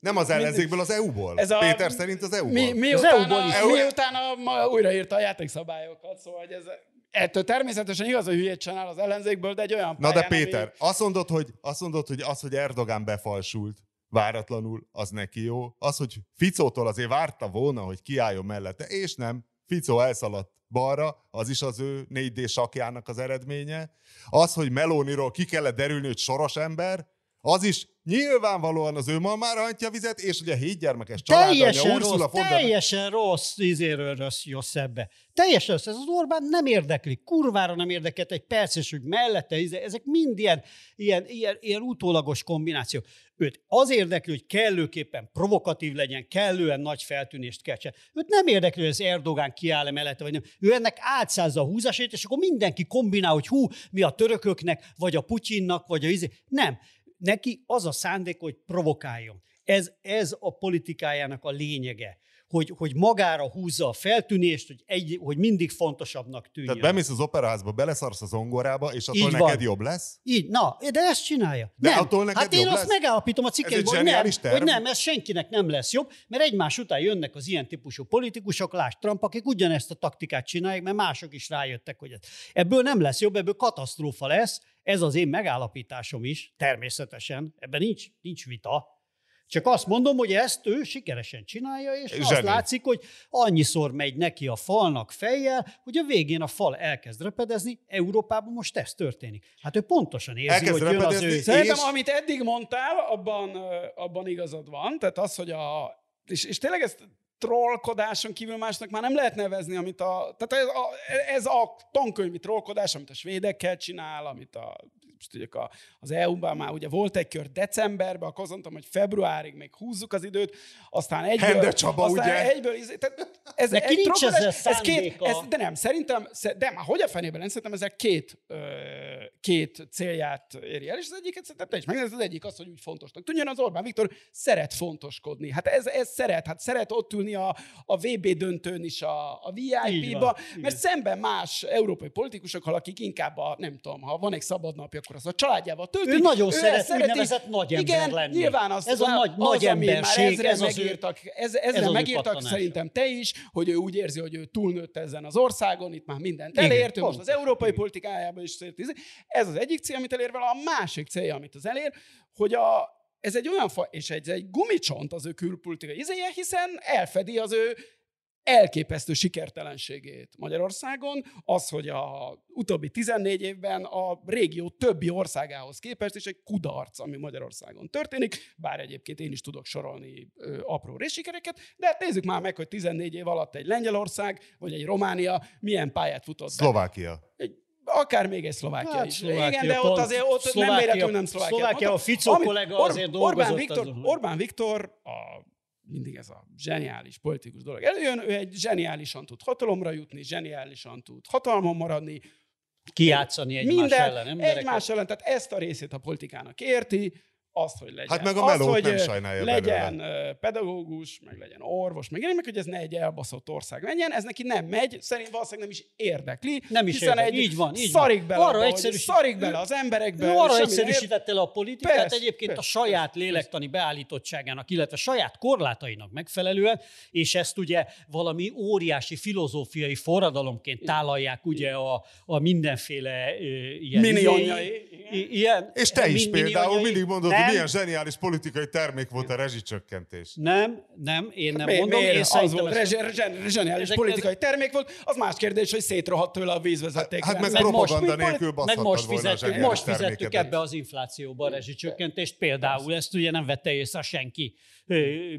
Nem az ellenzékből, az EU-ból.
Ez a-
Péter szerint az EU-ból.
Mi, mi
Az EU-ból is.
mi utána ma újraírta a játékszabályokat, szóval hogy ez, ettől természetesen igaz, hogy hülyét csinál az ellenzékből, de egy olyan
Na de
pályán,
Péter, azt mondod, hogy, azt mondod, hogy az, hogy Erdogán befalsult váratlanul, az neki jó. Az, hogy Ficótól azért várta volna, hogy kiálljon mellette, és nem. Ficó elszaladt balra, az is az ő 4D sakjának az eredménye. Az, hogy Melóniról ki kellett derülni, hogy soros ember, az is nyilvánvalóan az ő malmára hajtja a vizet, és ugye a hétgyermekes családanya
Teljesen
Ursula
rossz, teljesen rossz izéről rossz, jössz ebbe. Teljesen rossz. Ez az Orbán nem érdekli. Kurvára nem érdekelt egy perc, és hogy mellette, izé- ezek mind ilyen, ilyen, ilyen, ilyen utólagos kombinációk. Őt az érdekli, hogy kellőképpen provokatív legyen, kellően nagy feltűnést keltse. Őt nem érdekli, hogy az Erdogán kiáll mellette, vagy nem. Ő ennek átszázza a húzásét, és akkor mindenki kombinál, hogy hú, mi a törököknek, vagy a Putyinnak, vagy a izé. Nem. Neki az a szándék, hogy provokáljon. Ez, ez a politikájának a lényege hogy, hogy magára húzza a feltűnést, hogy, egy, hogy mindig fontosabbnak tűnjön.
Tehát bemész az operaházba, beleszarsz az zongorába, és attól
Így
neked
van.
jobb lesz?
Így, na, de ezt csinálja.
De
nem.
attól neked
hát én
jobb
azt
lesz?
megállapítom a
egy
cikkemben, hogy nem,
terv.
hogy nem, ez senkinek nem lesz jobb, mert egymás után jönnek az ilyen típusú politikusok, lásd Trump, akik ugyanezt a taktikát csinálják, mert mások is rájöttek, hogy ebből nem lesz jobb, ebből katasztrófa lesz, ez az én megállapításom is, természetesen, ebben nincs, nincs vita, csak azt mondom, hogy ezt ő sikeresen csinálja, és
Zseni.
azt látszik, hogy annyiszor megy neki a falnak fejjel, hogy a végén a fal elkezd repedezni. Európában most ez történik. Hát ő pontosan érzi,
Elkezd
hogy jön az ő...
és-
Szerintem, amit eddig mondtál, abban, abban igazad van. Tehát az, hogy a... És, és tényleg ezt trollkodáson kívül másnak már nem lehet nevezni, amit a... Tehát ez a, ez a tankönyvi trollkodás, amit a svédekkel csinál, amit a most tudjuk, a, az EU-ban már ugye volt egy kör decemberben, akkor azt mondtam, hogy februárig még húzzuk az időt, aztán egyből...
Hende Csaba,
aztán
ugye?
egyből, tehát ez,
Neki
egy
nincs
trollkodás,
ezzel
ez két, ez, de nem, szerintem, sze- de már hogy a fenében nem, szerintem ezek két, ö, két célját éri el, és az egyiket szerintem te is megnézed, az egyik az, hogy úgy fontosnak. Tudjon, az Orbán Viktor szeret fontoskodni. Hát ez, ez szeret, hát szeret ott ülni a, a VB döntőn is a, a VIP-ba, mert szemben más európai politikusokkal, akik inkább a, nem tudom, ha van egy szabad napja, akkor az a családjával tölti.
Ő nagyon
ezt
szeret
szereti.
úgynevezett nagy ember
Igen,
lenni.
nyilván az,
Ez a nagy-
az,
nagy emberség, ez az ő-
megírtak, ez,
ez
ezre
ő
megírtak szerintem te is, hogy ő úgy érzi, hogy ő túlnőtt ezen az országon, itt már mindent elért, ő most az európai politikájában is szeret. Ez az egyik cél, amit elér vele, a másik célja, amit az elér, hogy a, ez egy olyan fa, és egy, egy gumicsont az ő külpolitikai izéje, hiszen elfedi az ő elképesztő sikertelenségét Magyarországon, az, hogy a utóbbi 14 évben a régió többi országához képest is egy kudarc, ami Magyarországon történik, bár egyébként én is tudok sorolni ö, apró részsikereket, de hát nézzük már meg, hogy 14 év alatt egy Lengyelország vagy egy Románia milyen pályát futott be.
Szlovákia.
Egy, akár még egy Szlovákia
Hát,
is.
Szlovákia
Igen, de ott azért ott
Szlovákia-
nem véletlenül nem Szlovákia.
Szlovákia, a Ficó kollega azért dolgozott
Orbán Viktor,
azon.
Orbán Viktor a mindig ez a zseniális politikus dolog előjön, ő egy zseniálisan tud hatalomra jutni, zseniálisan tud hatalmon maradni,
Kijátszani egymás
minden,
ellen embereket.
egymás ellen, tehát ezt a részét a politikának érti, azt, hogy legyen.
Hát meg a melót
hogy
nem sajnálja
Legyen ö, pedagógus, meg legyen orvos, meg meg hogy ez ne egy elbaszott ország legyen, ez neki nem megy, szerint valószínűleg nem is érdekli.
Nem is érdekli,
egy
így van, így
szarik
van.
bele,
Arra
abba, hogy
egyszerűsít-
szarik bele az emberekbe.
Ő arra egyszerűsítette le a politikát
Persze,
egyébként
persze,
a saját
persze,
lélektani beállítottságának, illetve saját korlátainak megfelelően, és ezt ugye valami óriási filozófiai forradalomként tálalják ugye a, a mindenféle ö, ilyen...
Minionjai,
izé- ilyen
És te is
min-
például mindig mondod,
nem,
milyen zseniális politikai termék volt a rezsicsökkentés.
Nem, nem, én nem
Mi-
mondom.
miért?
Én
az volt, rezse- rezse- zseniális
ezek-
politikai termék volt. Az más kérdés, hogy szétrohadt tőle a vízvezeték.
Hát meg
rendszer.
Meg most-
propaganda
meg
nélkül
meg most
volna a
fizettük, most fizettük ebbe az inflációba a rezsicsökkentést például, ezt ugye nem vette észre senki,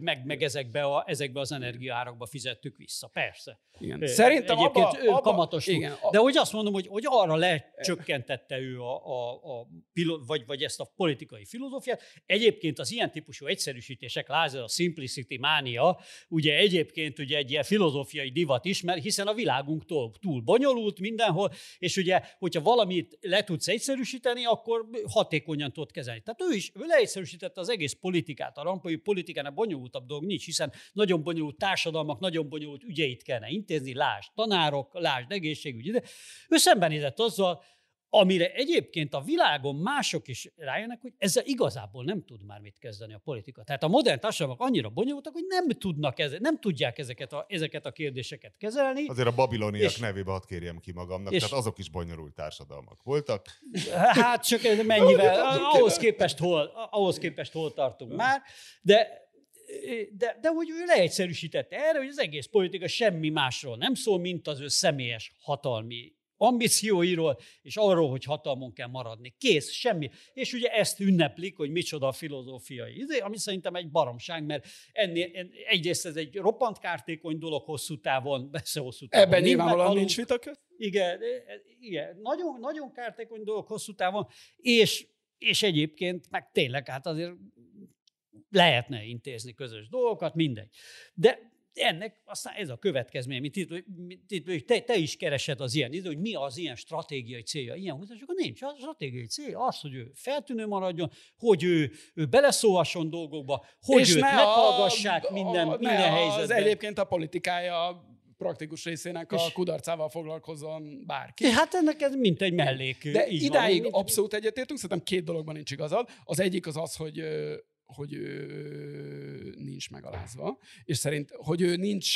meg, meg ezekbe, a, ezekbe az energiaárakba fizettük vissza, persze.
Igen. Szerintem
Egyébként
abba,
ő
abba,
kamatosul.
igen, a,
De hogy azt mondom, hogy, hogy arra lecsökkentette ő a, a, a vagy, vagy ezt a politikai filozófiát. Egyébként az ilyen típusú egyszerűsítések, lázad a simplicity mánia, ugye egyébként ugye egy ilyen filozófiai divat is, mert hiszen a világunk túl, túl bonyolult mindenhol, és ugye, hogyha valamit le tudsz egyszerűsíteni, akkor hatékonyan tudod kezelni. Tehát ő is ő leegyszerűsítette az egész politikát. A rampai politikának bonyolultabb dolog nincs, hiszen nagyon bonyolult társadalmak, nagyon bonyolult ügyeit kellene intézni, lásd tanárok, lásd egészségügyi, de ő szembenézett azzal, amire egyébként a világon mások is rájönnek, hogy ezzel igazából nem tud már mit kezdeni a politika. Tehát a modern társadalmak annyira bonyolultak, hogy nem tudnak eze, nem tudják ezeket a, ezeket a kérdéseket kezelni.
Azért a babiloniak
És-
nevébe hadd kérjem ki magamnak,
és-
tehát azok is bonyolult társadalmak voltak.
Hát csak ez mennyivel, ahhoz képest hol, ahhoz képest hol tartunk már, de de, de hogy ő leegyszerűsítette erre, hogy az egész politika semmi másról nem szól, mint az ő személyes hatalmi ambícióiról, és arról, hogy hatalmon kell maradni. Kész, semmi. És ugye ezt ünneplik, hogy micsoda a filozófiai izé, ami szerintem egy baromság, mert ennél, en- egyrészt ez egy roppant kártékony dolog hosszú távon, persze hosszú távon.
ebben nyilvánvalóan nincs vita.
Igen, igen nagyon, nagyon kártékony dolog hosszú távon, és, és egyébként meg tényleg hát azért lehetne intézni közös dolgokat, mindegy. De ennek aztán ez a következmény, mint itt, mint itt te, te is keresed az ilyen idő, hogy mi az ilyen stratégiai célja ilyen húzás, akkor nincs. A stratégiai cél az, hogy ő feltűnő maradjon, hogy ő, ő beleszólhasson dolgokba, hogy és őt meghallgassák a, minden, a, minden helyzetben. Az
egyébként a politikája praktikus részének a kudarcával foglalkozzon bárki.
Hát ennek ez mint egy mellék.
De idáig van, abszolút egyetértünk, szerintem két dologban nincs igazad. Az egyik az az, hogy hogy ő nincs megalázva, és szerint, hogy ő nincs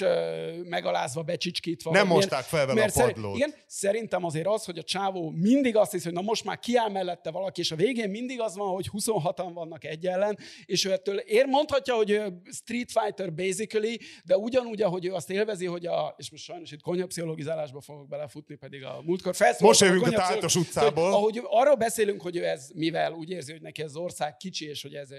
megalázva, becsicskítva.
Nem mosták fel vele a padlót. Szerint,
igen, szerintem azért az, hogy a csávó mindig azt hiszi, hogy na most már kiáll mellette valaki, és a végén mindig az van, hogy 26-an vannak egy ellen, és ő ettől ér mondhatja, hogy Street Fighter basically, de ugyanúgy, ahogy ő azt élvezi, hogy a, és most sajnos itt konyhapszichologizálásba fogok belefutni, pedig a múltkor felszólalt.
Most jövünk a, a Táltos utcából.
Hogy, ahogy arról beszélünk, hogy ő ez, mivel úgy érzi, hogy neki ez ország kicsi, és hogy ez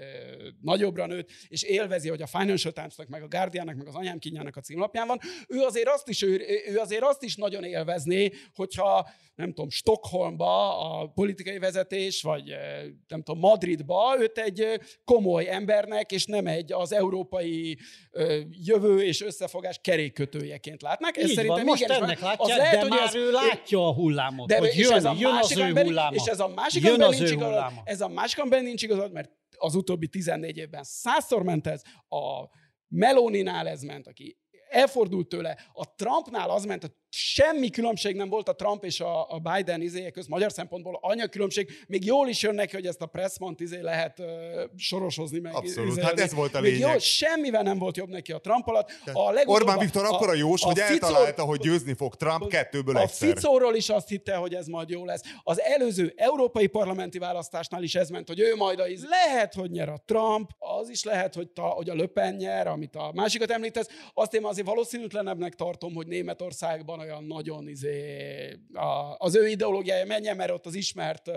nagyobbra nőtt, és élvezi, hogy a Financial Times-nak, meg a Guardiannak, meg az anyám kinyának a címlapján van, ő azért azt is, ő, ő azért azt is nagyon élvezné, hogyha nem tudom, Stockholmba a politikai vezetés, vagy eh, nem tudom, Madridba őt egy eh, komoly embernek, és nem egy az európai eh, jövő és összefogás kerékkötőjeként látnak.
Ez Így szerintem van, most ennek látják, az lehet, de hogy már ez, ő látja a hullámot, de, hogy jön, ez a jön az ő hulláma.
És ez a másik jön az nincs igazad, ez a másik ember nincs igazad, mert az utóbbi 14 évben százszor ment ez, a Meloninál ez ment, aki elfordult tőle, a Trumpnál az ment, hogy semmi különbség nem volt a Trump és a, a Biden izéje közt, magyar szempontból anya különbség, még jól is jön neki, hogy ezt a Pressmont izé lehet uh, sorosozni meg.
Abszolút, izé, hát ez volt a lényeg. Jó,
semmivel nem volt jobb neki a Trump alatt.
A Orbán Viktor akkor a jós, a hogy Fico, eltalálta, hogy győzni fog Trump kettőből
a
egyszer.
A Ficóról is azt hitte, hogy ez majd jó lesz. Az előző európai parlamenti választásnál is ez ment, hogy ő majd a íz. Lehet, hogy nyer a Trump, az is lehet, hogy, ta, hogy a Löpen nyer, amit a másikat említesz. Azt én azért valószínűtlenebbnek tartom, hogy Németországban olyan nagyon izé, a, az ő ideológiája menjen, mert ott az ismert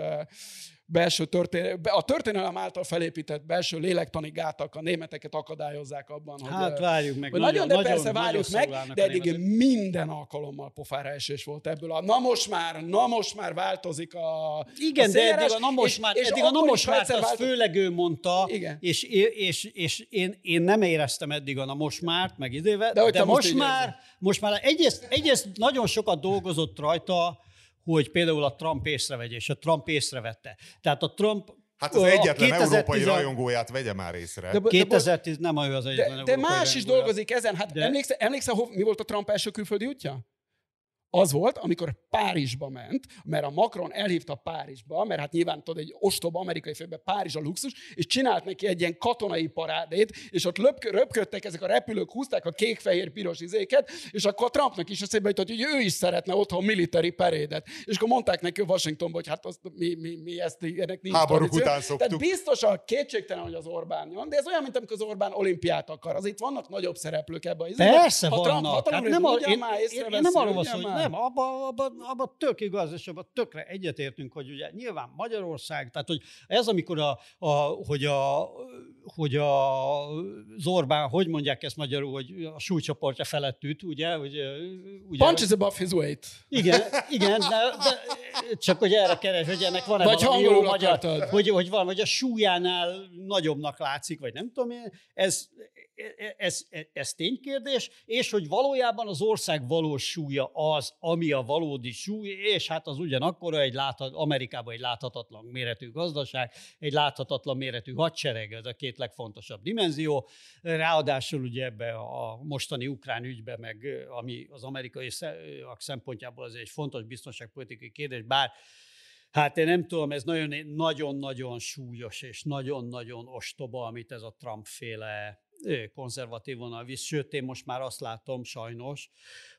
belső történelem, a történelem által felépített belső lélektani gátak a németeket akadályozzák abban,
hogy... Hát várjuk meg.
Nagyon, nagyon, de persze nagyon, várjuk nagyon meg, de eddig minden alkalommal pofára esés volt ebből a na most már, na most már változik a
Igen,
a
de eddig a na most már, és eddig a na most már, azt főleg ő mondta, Igen. és, és, és én, én nem éreztem eddig a na most már, meg idővel, de, de most, most már, most már egyrészt, egyrészt nagyon sokat dolgozott rajta, hogy például a Trump észrevegye, és a Trump észrevette. Tehát a Trump
Hát az egyetlen 2010... európai rajongóját vegye már észre.
De, de, 2010 nem ő az egyetlen
De, de más is dolgozik ezen. Hát de... emlékszel, emlékszel, mi volt a Trump első külföldi útja? Az volt, amikor Párizsba ment, mert a Macron elhívta Párizsba, mert hát nyilván tudod, egy ostoba amerikai főben Párizs a luxus, és csinált neki egy ilyen katonai parádét, és ott löp, röpködtek ezek a repülők, húzták a kék-fehér-piros izéket, és akkor a Trumpnak is eszébe jutott, hogy ő is szeretne otthon military parédet. És akkor mondták neki Washingtonban, hogy hát azt, mi, mi, mi ezt, ennek nincs
Háborúk után szoktuk.
Tehát biztos a kétségtelen, hogy az Orbán van, de ez olyan, mint amikor az Orbán olimpiát akar. Az itt vannak nagyobb szereplők ebben.
Persze ha vannak. Trump, hát nem, a, én, én, én, nem arról hogy nem, abban abba, abba tök igaz, és abban tökre egyetértünk, hogy ugye nyilván Magyarország, tehát hogy ez, amikor a, a, hogy, a, hogy a, az Orbán, hogy mondják ezt magyarul, hogy a súlycsoportja felett üt, ugye? Hogy,
ugye Punches above his weight.
Igen, igen, de, de csak hogy erre keres, hogy ennek van-e vagy valami jó magyar, hogy, hogy van, vagy a súlyánál nagyobbnak látszik, vagy nem tudom én, ez, ez, ez, ez ténykérdés, és hogy valójában az ország valós súlya az, ami a valódi súly, és hát az ugyanakkor egy láthat, Amerikában egy láthatatlan méretű gazdaság, egy láthatatlan méretű hadsereg, ez a két legfontosabb dimenzió. Ráadásul ugye ebbe a mostani ukrán ügybe, meg ami az amerikai szempontjából az egy fontos biztonságpolitikai kérdés, bár Hát én nem tudom, ez nagyon-nagyon súlyos és nagyon-nagyon ostoba, amit ez a Trump-féle konzervatív vonal visz. Sőt, én most már azt látom sajnos,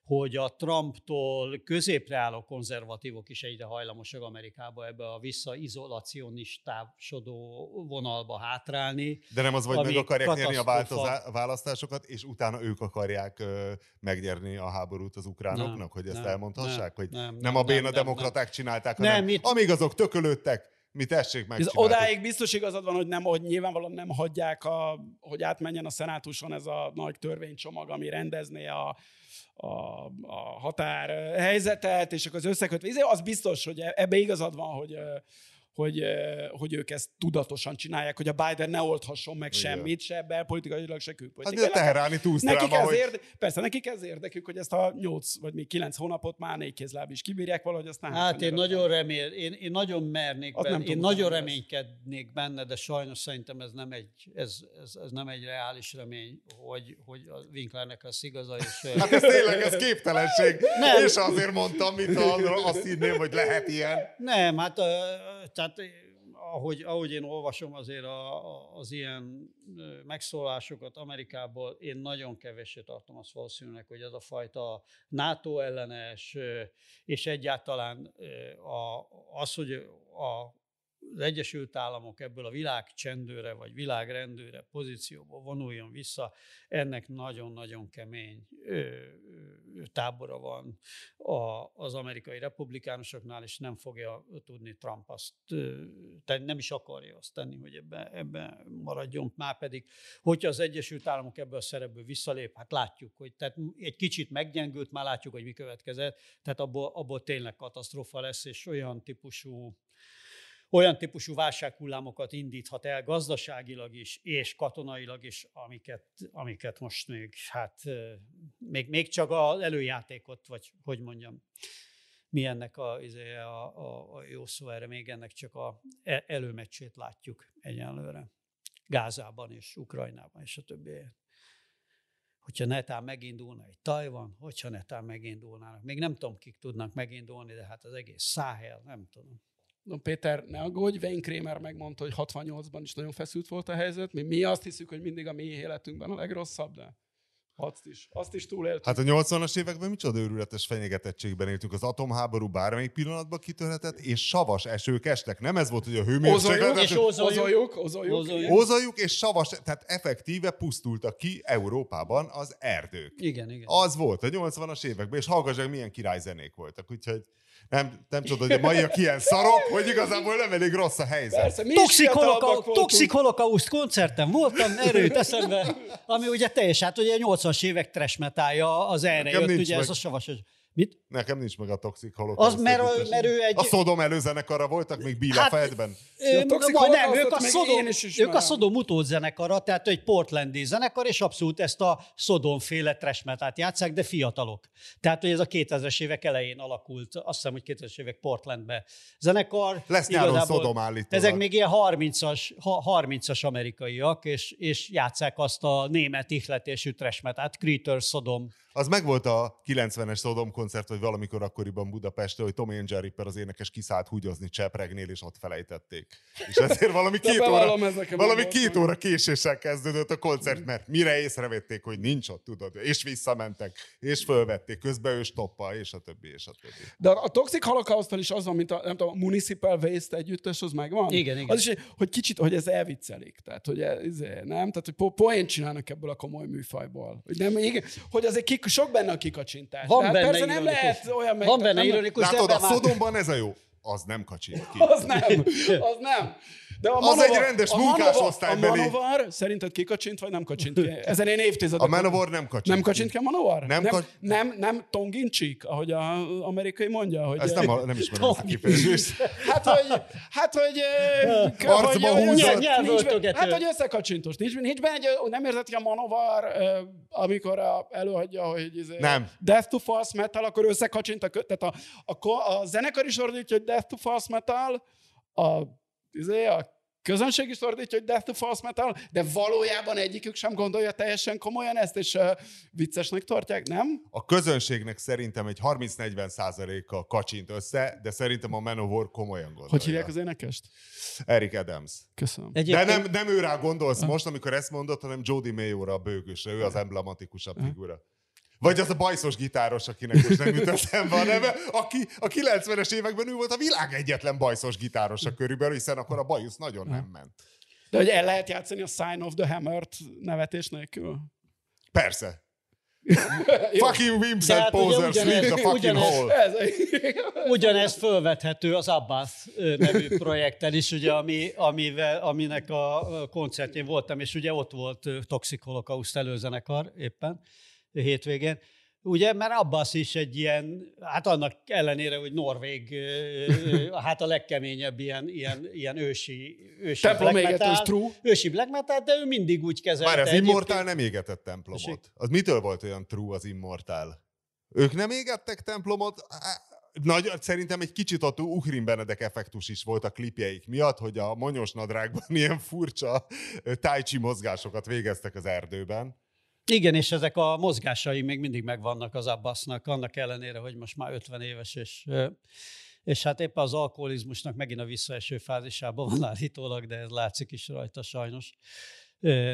hogy a Trumptól középre álló konzervatívok is egyre hajlamosak Amerikába ebbe a visszaizolácionistásodó vonalba hátrálni.
De nem az, hogy meg akarják nyerni a változá- választásokat, és utána ők akarják ö, megnyerni a háborút az ukránoknak, nem, hogy ezt nem, elmondhassák? Nem, hogy nem, nem, nem a béna nem, demokraták nem, csinálták, hanem nem, mit... amíg azok tökölődtek, mi tessék meg. Ez
odáig biztos igazad van, hogy, nem, hogy nyilvánvalóan nem hagyják, a, hogy átmenjen a szenátuson ez a nagy törvénycsomag, ami rendezné a, a, a határ helyzetet, és akkor az összekötve. Az biztos, hogy ebbe igazad van, hogy, hogy, hogy ők ezt tudatosan csinálják, hogy a Biden ne oldhasson meg
Igen.
semmit, se belpolitikailag, se
Hát
külpolitikailag.
de a teheráni
Nekik ez
hogy
érde, persze, nekik ez érdekük, hogy ezt a 8 vagy még 9 hónapot már négy kézláb is kibírják valahogy, aztán
Hát én nagyon remél, én, én nagyon mernék
nem
benne, én nagyon
lesz.
reménykednék benne, de sajnos szerintem ez nem egy, ez, ez, ez nem egy reális remény, hogy, hogy a Winklernek lesz igaza, és
Hát ez tényleg, ez képtelenség.
Nem.
És azért mondtam, mint ha azt hinném, hogy lehet ilyen.
Nem, hát tehát ö, ahogy, ahogy én olvasom azért a, az ilyen ö, megszólásokat Amerikából, én nagyon kevéssé tartom azt valószínűleg, hogy ez a fajta NATO ellenes, ö, és egyáltalán a, az, hogy a, az Egyesült Államok ebből a világ csendőre vagy világrendőre pozícióból vonuljon vissza, ennek nagyon-nagyon kemény tábora van az amerikai republikánusoknál, és nem fogja tudni Trump azt tenni, nem is akarja azt tenni, hogy ebben ebbe maradjon. Már pedig, hogyha az Egyesült Államok ebből a szerepből visszalép, hát látjuk, hogy tehát egy kicsit meggyengült, már látjuk, hogy mi következett, tehát abból, abból tényleg katasztrófa lesz, és olyan típusú olyan típusú válsághullámokat indíthat el gazdaságilag is, és katonailag is, amiket, amiket most még, hát még, még csak az előjátékot, vagy hogy mondjam, mi ennek a, izé, a, a, a jó szó erre, még ennek csak a e- előmeccsét látjuk egyenlőre. Gázában és Ukrajnában és a többi. Hogyha netán megindulna egy Tajvan, hogyha netán megindulnának. Még nem tudom, kik tudnak megindulni, de hát az egész Száhel, nem tudom.
No, Péter, ne aggódj, Wayne Kramer megmondta, hogy 68-ban is nagyon feszült volt a helyzet. Mi, mi azt hiszük, hogy mindig a mi életünkben a legrosszabb, de azt is, azt is túléltük.
Hát a 80-as években micsoda őrületes fenyegetettségben éltünk. Az atomháború bármelyik pillanatban kitörhetett, és savas esők estek. Nem ez volt, hogy a hőmérséklet...
Ozoljuk,
és ózoljuk.
ozoljuk, ozoljuk.
Ozoljuk.
Ózoljuk és savas, tehát effektíve pusztultak ki Európában az erdők.
Igen, igen.
Az volt a 80-as években, és hallgass meg, milyen királyzenék voltak. Úgyhogy nem, nem tudod, hogy a maiak ilyen szarok, hogy igazából nem elég rossz a helyzet.
Persze, mi is
Toxic,
fiatalabbak
holoka-
voltunk.
Toxic Holocaust koncerten voltam, erőt eszembe, ami ugye teljes, hát ugye a 80-as évek trash metalja, az erre
Nekem
jött, ugye
meg.
ez a savas. Mit?
Nekem nincs meg a Toxic Holocaust.
Az, mert,
együttes.
mert ő egy...
A Szodom előzenekarra voltak még Bielefeldben.
Ő,
A Toxic
vagy nem, ők a, Szodom, ők a Szodom utódzenekara, tehát egy portlandi zenekar, és abszolút ezt a Szodom féle trash metalt játszák, de fiatalok. Tehát, hogy ez a 2000-es évek elején alakult, azt hiszem, hogy 2000-es évek Portlandbe zenekar.
Lesz nyáron Szodom állítólag.
Ezek még ilyen 30-as, ha- 30-as amerikaiak, és, és játszák azt a német ihletésű trash metalt, Creator Szodom.
Az megvolt a 90-es Szodom koncert, vagy valamikor akkoriban Budapesten, hogy Tommy Angel Ripper az énekes kiszállt húgyozni Csepregnél, és ott felejtették. És ezért valami két óra, valami két óra késéssel kezdődött a koncert, mert mire észrevették, hogy nincs ott, tudod, és visszamentek, és fölvették, közben ő stoppa, és a többi, és a többi.
De a Toxic holocaust is az van, mint a, nem tudom, a Municipal Waste együttes, az megvan?
Igen, igen.
Az is, hogy kicsit, hogy ez elviccelik. Tehát, hogy ez, izé, nem? Tehát, hogy po- poént csinálnak ebből a komoly műfajból. Hogy, nem, igen, hogy azért kik, sok benne a kikacsintás.
Van benne
persze nem
ironikus.
Lehet olyan meg,
Van benne ironikus,
Látod, a Szodomban ez a jó. Az nem kacsint ki.
Az nem, az nem. De a
Az
Manowar,
egy rendes
a
munkás
Manowar-
osztálybeli.
A Manowar szerinted kikacsint, vagy nem kacsint ki? Ezen én évtizedek.
A Manowar nem kacsint
Nem kacsint ki a Manowar?
Nem
nem,
kacs-
nem, nem tongin cheek, ahogy az amerikai mondja. Hogy
Ezt nem, a- nem ismerem ezt a kifejezést.
Hát, hogy, hát, hogy,
Arcba
hogy,
húzott.
nincs. Hát, hogy összekacsintos. Nincs, nincs benne egy, nem érzed ki a Manovar, amikor a, előadja, hogy izé,
Nem.
Death to False Metal, akkor összekacsint a, kö- tehát a, a, a zenekar is ordítja, hogy Death to False Metal, a, izé, a közönség is ordítja, hogy Death to False Metal, de valójában egyikük sem gondolja teljesen komolyan ezt, és uh, viccesnek tartják, nem?
A közönségnek szerintem egy 30-40 százaléka kacsint össze, de szerintem a Manowar komolyan gondolja.
Hogy hívják az énekest?
Eric Adams.
Köszönöm.
De
Egyébként-
nem, nem őrá gondolsz most, amikor ezt mondod, hanem Jody Mayora a bőgősre, ő az emblematikusabb figura. Vagy az a bajszos gitáros, akinek most nem jut eszembe a neve, aki a 90-es években ő volt a világ egyetlen bajszos gitárosa körülbelül, hiszen akkor a bajusz nagyon nem ment.
De hogy el lehet játszani a Sign of the Hammer-t nevetés nélkül?
Persze. Fucking wimps and posers, leave
ugyanez-
the fucking
ugyanez-
hole.
Ez,
Ugyanez fölvethető az Abbas nevű projekten is, ugye, ami, amivel, aminek a koncertjén voltam, és ugye ott volt Toxic Holocaust előzenekar éppen hétvégén. Ugye, mert Abbas is egy ilyen, hát annak ellenére, hogy Norvég, hát a legkeményebb ilyen, ilyen, ilyen ősi, ősi
Templom
black metal,
true.
ősi black metal, de ő mindig úgy kezelte.
Már az Immortal nem égetett templomot. Az mitől volt olyan true az Immortal? Ők nem égettek templomot? Nagy, szerintem egy kicsit ott Uhrin Benedek effektus is volt a klipjeik miatt, hogy a monyos nadrágban ilyen furcsa chi mozgásokat végeztek az erdőben.
Igen, és ezek a mozgásai még mindig megvannak az Abbasnak, annak ellenére, hogy most már 50 éves, és, és hát éppen az alkoholizmusnak megint a visszaeső fázisában van állítólag, de ez látszik is rajta sajnos.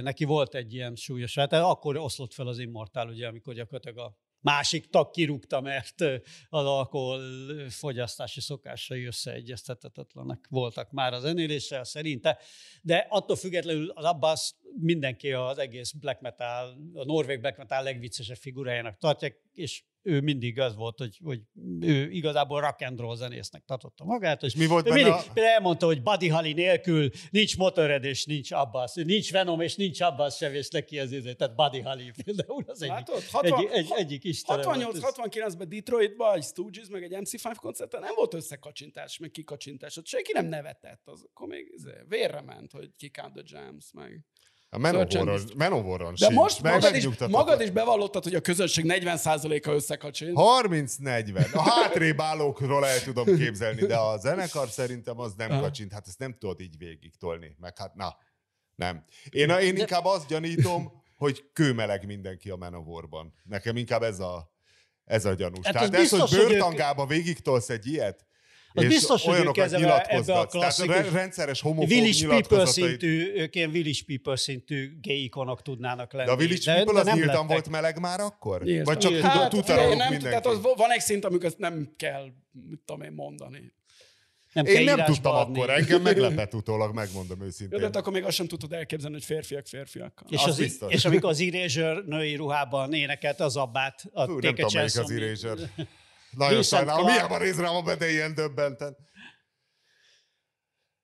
Neki volt egy ilyen súlyos, hát akkor oszlott fel az immortál, ugye, amikor gyakorlatilag a másik tag kirúgta, mert az alkohol fogyasztási szokásai összeegyeztethetetlenek voltak már az zenéléssel szerinte, de attól függetlenül az Abbas mindenki az egész black metal, a norvég black metal legviccesebb figurájának tartják, és ő mindig az volt, hogy, hogy ő igazából rock and roll zenésznek tartotta magát. És
mi volt
mindig,
a-
elmondta, hogy Buddy Holly nélkül nincs Motorhead és nincs Abbas, nincs Venom és nincs Abbas sem, és neki az izé, tehát Buddy Holly például az egyik,
Látod?
egy,
60
egy, egyik istene volt.
68-69-ben Detroitban, egy Stooges, meg egy MC5 koncerten nem volt összekacsintás, meg kikacsintás. Ott senki nem nevetett. Az, akkor még izé, vérre ment, hogy kick out the jams, meg...
A Manovoron
De most
Meg
magad is, magad is bevallottad, hogy a közönség 40%-a összekacsint.
30-40. A hátrébb állókról el tudom képzelni, de a zenekar szerintem az nem
Aha.
kacsint. Hát ezt nem tudod így végig tolni. Meg hát na, nem. Én, én inkább azt gyanítom, hogy kőmeleg mindenki a Manowarban. Nekem inkább ez a, ez a gyanús.
Hát
Tehát ez,
biztos, hogy
bőrtangába végig tolsz egy ilyet,
Az
és
biztos, hogy ők ezzel a- ebbe a.
Tehát
klasszikus-
re- rendszeres homofób
Village People szintű, ők ilyen Village People szintű gay ikonok tudnának lenni.
De a Village People az
nem
nyíltan
lettek.
volt meleg már akkor?
Nyílt.
Vagy csak
Hát,
tudta mindenki?
tehát az, van egy szint, amikor ezt nem kell, mit tudom én, mondani.
Nem
Én nem tudtam
adni.
akkor, engem meglepett utólag, megmondom
Jó,
őszintén.
de hát akkor még azt sem tudtad elképzelni, hogy férfiak férfiakkal.
És,
Az
az, és amikor az Erasure női ruhában énekelte az abbát, a
Fú, nem tudom, melyik az. Erasure. Nagyon
Vincent
sajnálom,
Clark.
hiába néz rám a bede ilyen döbbenten.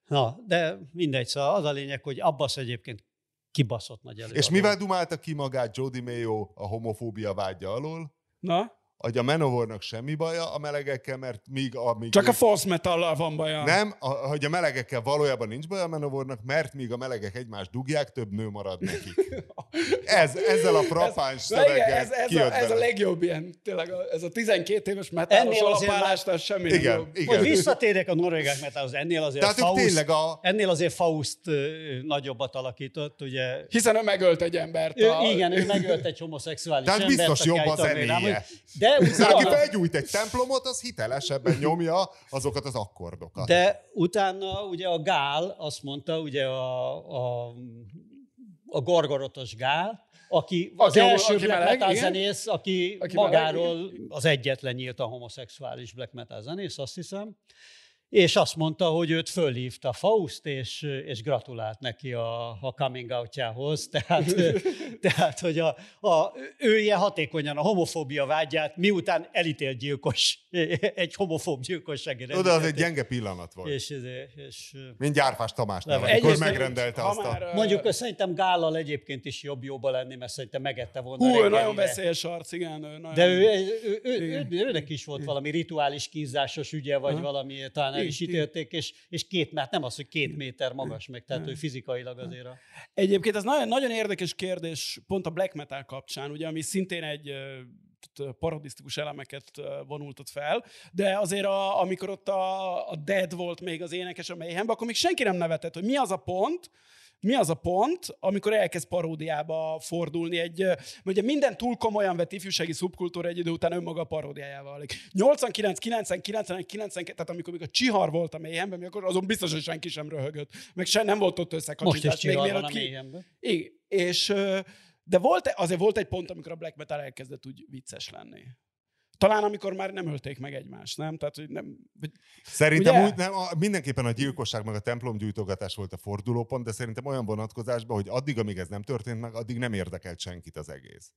Na, de mindegy, szóval az a lényeg, hogy Abbas egyébként kibaszott nagy előadó.
És mivel dumálta ki magát Jody Mayo a homofóbia vágya alól?
Na?
Hogy a Manowarnak semmi baja a melegekkel, mert míg amíg...
Csak a
ők-
false metallal van baja.
Nem, a, hogy a melegekkel valójában nincs baj a Manowarnak, mert míg a melegek egymást dugják, több nő marad nekik. Ez, ezzel a frappáns
igen,
szöveggel
ez, ez,
kijött
a, ez a legjobb ilyen, tényleg a, ez a 12 éves metálos
Ennél azért
alapállásnál semmi nem
Igen,
jobb.
Hogy
igen.
visszatérjek a norvégák metához, ennél azért
Tehát
Faust,
tényleg a...
ennél azért Faust nagyobbat alakított, ugye.
Hiszen ő megölt egy embert.
Ő,
a...
igen, ő megölt egy homoszexuális
Tehát
embert.
biztos
aki
jobb a
nem-
zenéje.
De
Aki
utána,
felgyújt egy templomot, az hitelesebben nyomja azokat az akkordokat.
de utána ugye a Gál azt mondta, ugye a, a, a gorgorotos Gál, aki az
Aki
első
aki
black
meleg,
metal
igen.
zenész, aki,
Aki
magáról
meleg,
az egyetlen nyílt a homoszexuális black metal zenész, azt hiszem. És azt mondta, hogy őt fölhívta Faust, és, és gratulált neki a, a coming outjához. Tehát, tehát hogy a, a, ő ilyen hatékonyan a homofóbia vágyát, miután elítélt gyilkos, egy homofób gyilkosságért.
Oda az egy gyenge pillanat volt.
És, és, és
Mint Gyárfás Tamásnál,
Nem,
amikor megrendelte azt a...
már,
mondjuk ö, szerintem Gállal egyébként is jobb jóba lenni, mert szerintem megette volna
Hú, ő nagyon veszélyes arc, igen. Ő nagyon...
De ő, ő, ő, ő, őnek is volt valami rituális kínzásos ügye, vagy valami, talán ítélték, és, és két, mert nem az, hogy két méter magas meg, tehát ő fizikailag azért a...
Egyébként ez nagyon, nagyon érdekes kérdés pont a black metal kapcsán, ugye, ami szintén egy parodisztikus elemeket ö, vonultott fel, de azért a, amikor ott a, a Dead volt még az énekes a Mayhemben, akkor még senki nem nevetett, hogy mi az a pont, mi az a pont, amikor elkezd paródiába fordulni egy, ugye minden túl komolyan vett ifjúsági szubkultúra egy idő után önmaga paródiájával válik. 89, 90, 91, 92, tehát amikor még a Csihar volt a mélyemben, akkor azon biztos, hogy senki sem röhögött, meg se nem volt ott
Most
összekacsintás.
is csihar van a mélyemben.
igen, és de volt, azért volt egy pont, amikor a black metal elkezdett úgy vicces lenni. Talán amikor már nem ölték meg egymást, nem? Tehát, hogy nem... Vagy,
Szerintem
Ugye?
úgy, nem, a, mindenképpen a gyilkosság meg a templomgyújtogatás volt a fordulópont, de szerintem olyan vonatkozásban, hogy addig, amíg ez nem történt meg, addig nem érdekelt senkit az egész.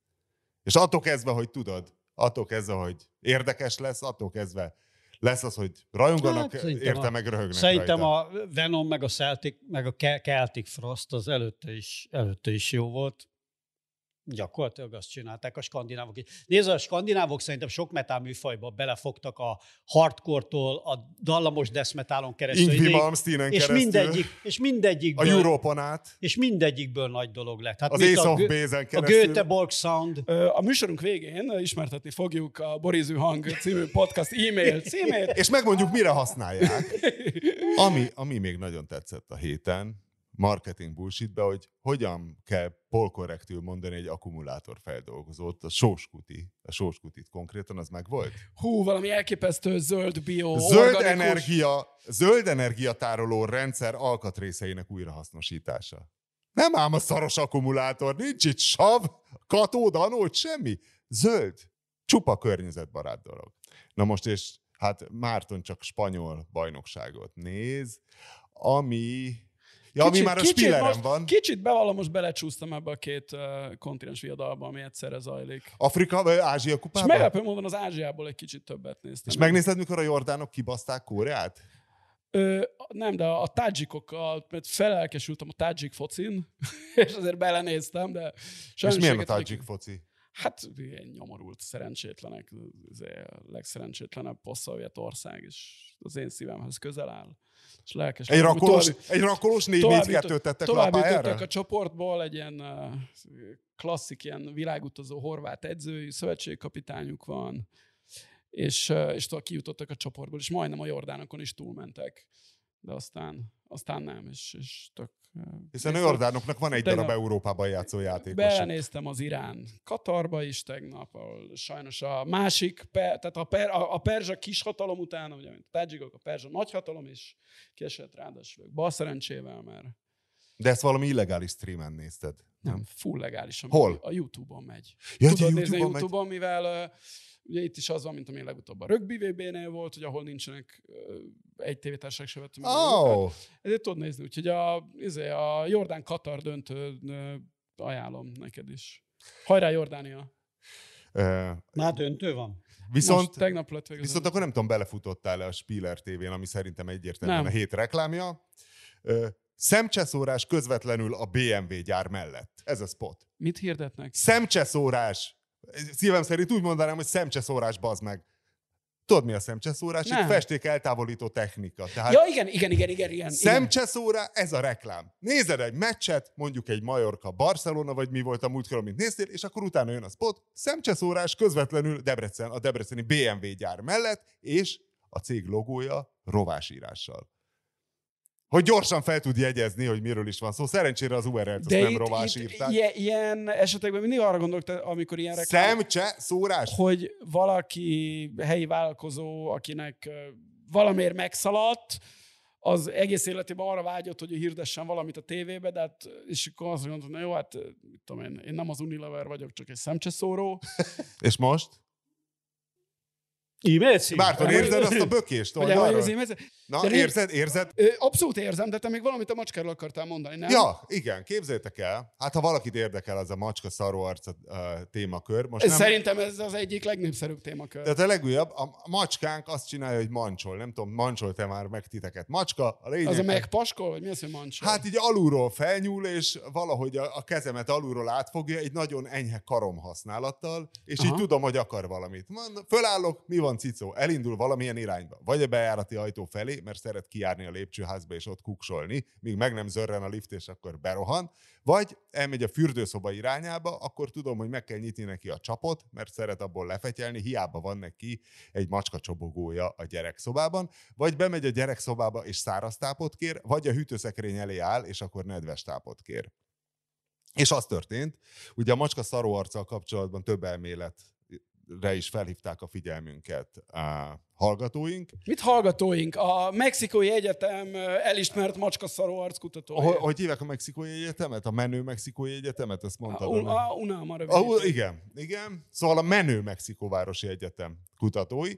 És attól kezdve, hogy tudod, attól kezdve, hogy érdekes lesz, attól kezdve lesz az, hogy rajonganak
Hát,
érte,
a-
meg röhögnek
Szerintem
rajta.
a Venom, meg a Celtic, meg a Celtic Frost az előtte is, előtte is jó volt. Gyakorlatilag azt csinálták a skandinávok is. Nézd, a skandinávok szerintem sok metál műfajba belefogtak a hardcore-tól, a dallamos death metalon keresztül.
Ingvi Malmsteenen
és
keresztül.
mindegyik, és
A
mindegyikből,
Európon át.
és mindegyikből nagy dolog lett. Hát
Az Ace
a,
of
Gö-
Base-en
a
keresztül.
Göteborg Sound,
A műsorunk végén ismertetni fogjuk a Borizű Hang című podcast e-mail címét.
És megmondjuk, mire használják. Ami, ami még nagyon tetszett a héten, marketing bullshitbe, hogy hogyan kell polkorrektül mondani egy akkumulátor feldolgozót, a sóskuti, a sóskutit konkrétan, az meg volt?
Hú, valami elképesztő zöld bio,
Zöld
organikus.
energia, zöld energiatároló rendszer alkatrészeinek újrahasznosítása. Nem ám a szaros akkumulátor, nincs itt sav, katód, anód, semmi. Zöld, csupa környezetbarát dolog. Na most, és hát Márton csak spanyol bajnokságot néz, ami... Ja, ami már a Spilleren
most,
van.
Kicsit bevallom, most belecsúsztam ebbe a két uh, kontinens viadalba, ami egyszerre zajlik.
Afrika vagy Ázsia
És
kupában?
meglepő módon az Ázsiából egy kicsit többet néztem.
És megnézted, mikor a jordánok kibaszták Koreát?
Ö, nem, de a tádzsikokkal, mert felelkesültem a tádzsik focin, és azért belenéztem, de
És milyen a tajik foci?
Hát ilyen nyomorult, szerencsétlenek, ez a legszerencsétlenebb posztszovjet ország, és az én szívemhez közel áll. És lelkes.
Egy rakolós, egy rakolós 4
tovább
4 2
jutott-
tettek
Tovább jutottak a csoportból, egy ilyen klasszik, ilyen világutazó horvát edzői, szövetségkapitányuk van, és, és tovább kijutottak a csoportból, és majdnem a Jordánokon is túlmentek. De aztán, aztán nem, és, és tök...
Hiszen
néztem-
Jordánoknak van egy darab Európában játszó játékos.
Belenéztem az Irán Katarba is tegnap, ahol sajnos a másik, tehát a, per, a, a perzsa kishatalom után, ugye, mint a tadzsikok, a perzsa nagyhatalom is kiesett ráadásul bal szerencsével, mert
De ezt valami illegális streamen nézted.
nem, full legális.
Hol?
A YouTube-on megy.
Ja,
Tudod nézni a
YouTube-on megy?
YouTube-on, mivel ugye itt is az van, mint ami legutóbb a rugby VB-nél volt, hogy ahol nincsenek egy tévétársaság se vett meg. a jogokat.
Oh,
Ezért tudod nézni, úgyhogy a, izé, a Jordán-Katar döntő ajánlom neked is. Hajrá Jordánia!
uh,
már döntő van.
viszont,
Most tegnap lett végül.
viszont akkor nem tudom, belefutottál le a Spiller TV-n, ami szerintem egyértelműen
Nem.
a hét reklámja. Uh, szemcseszórás közvetlenül a BMW gyár mellett. Ez a spot.
Mit hirdetnek?
Szemcseszórás. Szívem szerint úgy mondanám, hogy szemcseszórás, bazd meg. Tudod, mi a szemcseszórás?
Nem.
festék eltávolító technika. Tehát
Ja, igen, igen, igen, igen, igen. igen.
Szemcseszóra, ez a reklám. Nézed egy meccset, mondjuk egy Majorka Barcelona, vagy mi volt a múltkor, amit néztél, és akkor utána jön a spot, szemcseszórás közvetlenül Debrecen, a debreceni BMW gyár mellett, és a cég logója rovásírással. Hogy gyorsan fel tud jegyezni, hogy miről is van szó. Szerencsére az URL-t azt
De
nem rovás
itt
írták.
ilyen, ilyen esetekben mindig arra gondolok, amikor ilyen reklám,
Szemcse szórás.
hogy valaki helyi vállalkozó, akinek valamiért megszaladt, az egész életében arra vágyott, hogy hirdessen valamit a tévébe, de hát, és akkor azt mondta, na jó, hát mit tudom én, én nem az Unilever vagyok, csak egy szemcseszóró.
És most?
E-mail cím?
Bárton, érzed azt a bökést?
Vagy
oldalról?
az e
Na,
De
érzed, érzed?
Abszolút érzem, de te még valamit a macskáról akartál mondani, nem?
Ja, igen, képzeljétek el. Hát ha valakit érdekel az a macska szaró arca uh, témakör, most nem...
Szerintem ez az egyik legnépszerűbb témakör.
Tehát a legújabb, a macskánk azt csinálja, hogy mancsol. Nem tudom, mancsol-te már meg titeket. Macska, a lényeg...
Az a megpaskol, vagy mi az, hogy mancsol?
Hát így alulról felnyúl, és valahogy a, a kezemet alulról átfogja egy nagyon enyhe karom használattal, és Aha.
Aha.
így tudom, hogy akar valamit. Mond, fölállok, mi van cicó? Elindul valamilyen irányba. Vagy a bejárati ajtó felé, mert szeret kijárni a lépcsőházba és ott kuksolni, míg meg nem zörren a lift, és akkor berohan. Vagy elmegy a fürdőszoba irányába, akkor tudom, hogy meg kell nyitni neki a csapot, mert szeret abból lefetyelni, hiába van neki egy macska csobogója a gyerekszobában, vagy bemegy a gyerekszobába és száraz tápot kér, vagy a hűtőszekrény elé áll, és akkor nedves tápot kér. És az történt, ugye a macska szaró kapcsolatban több elméletre is felhívták a figyelmünket a hallgatóink,
Mit hallgatóink? A Mexikói Egyetem elismert macskaszaró arckutatója.
hogy, hogy hívják a mexikói egyetemet? A menő mexikói egyetemet? Ezt
a,
mondtad?
un, a UNAM a
Ah,
rövidítés.
igen, igen. Szóval a menő Mexikóvárosi Egyetem kutatói.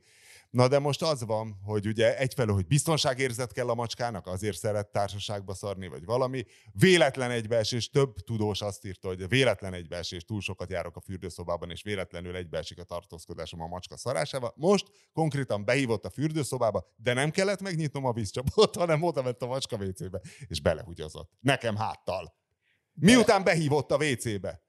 Na de most az van, hogy ugye egyfelől, hogy biztonságérzet kell a macskának, azért szeret társaságba szarni, vagy valami. Véletlen egybeesés, több tudós azt írta, hogy véletlen egybeesés, túl sokat járok a fürdőszobában, és véletlenül egybeesik a tartózkodásom a macska szarásával. Most konkrétan behívott a fürdőszobába, de nem kellett megnyitnom a vízcsapot, hanem oda vett a macska WC-be, és belehugyozott. Nekem háttal. Miután behívott a WC-be.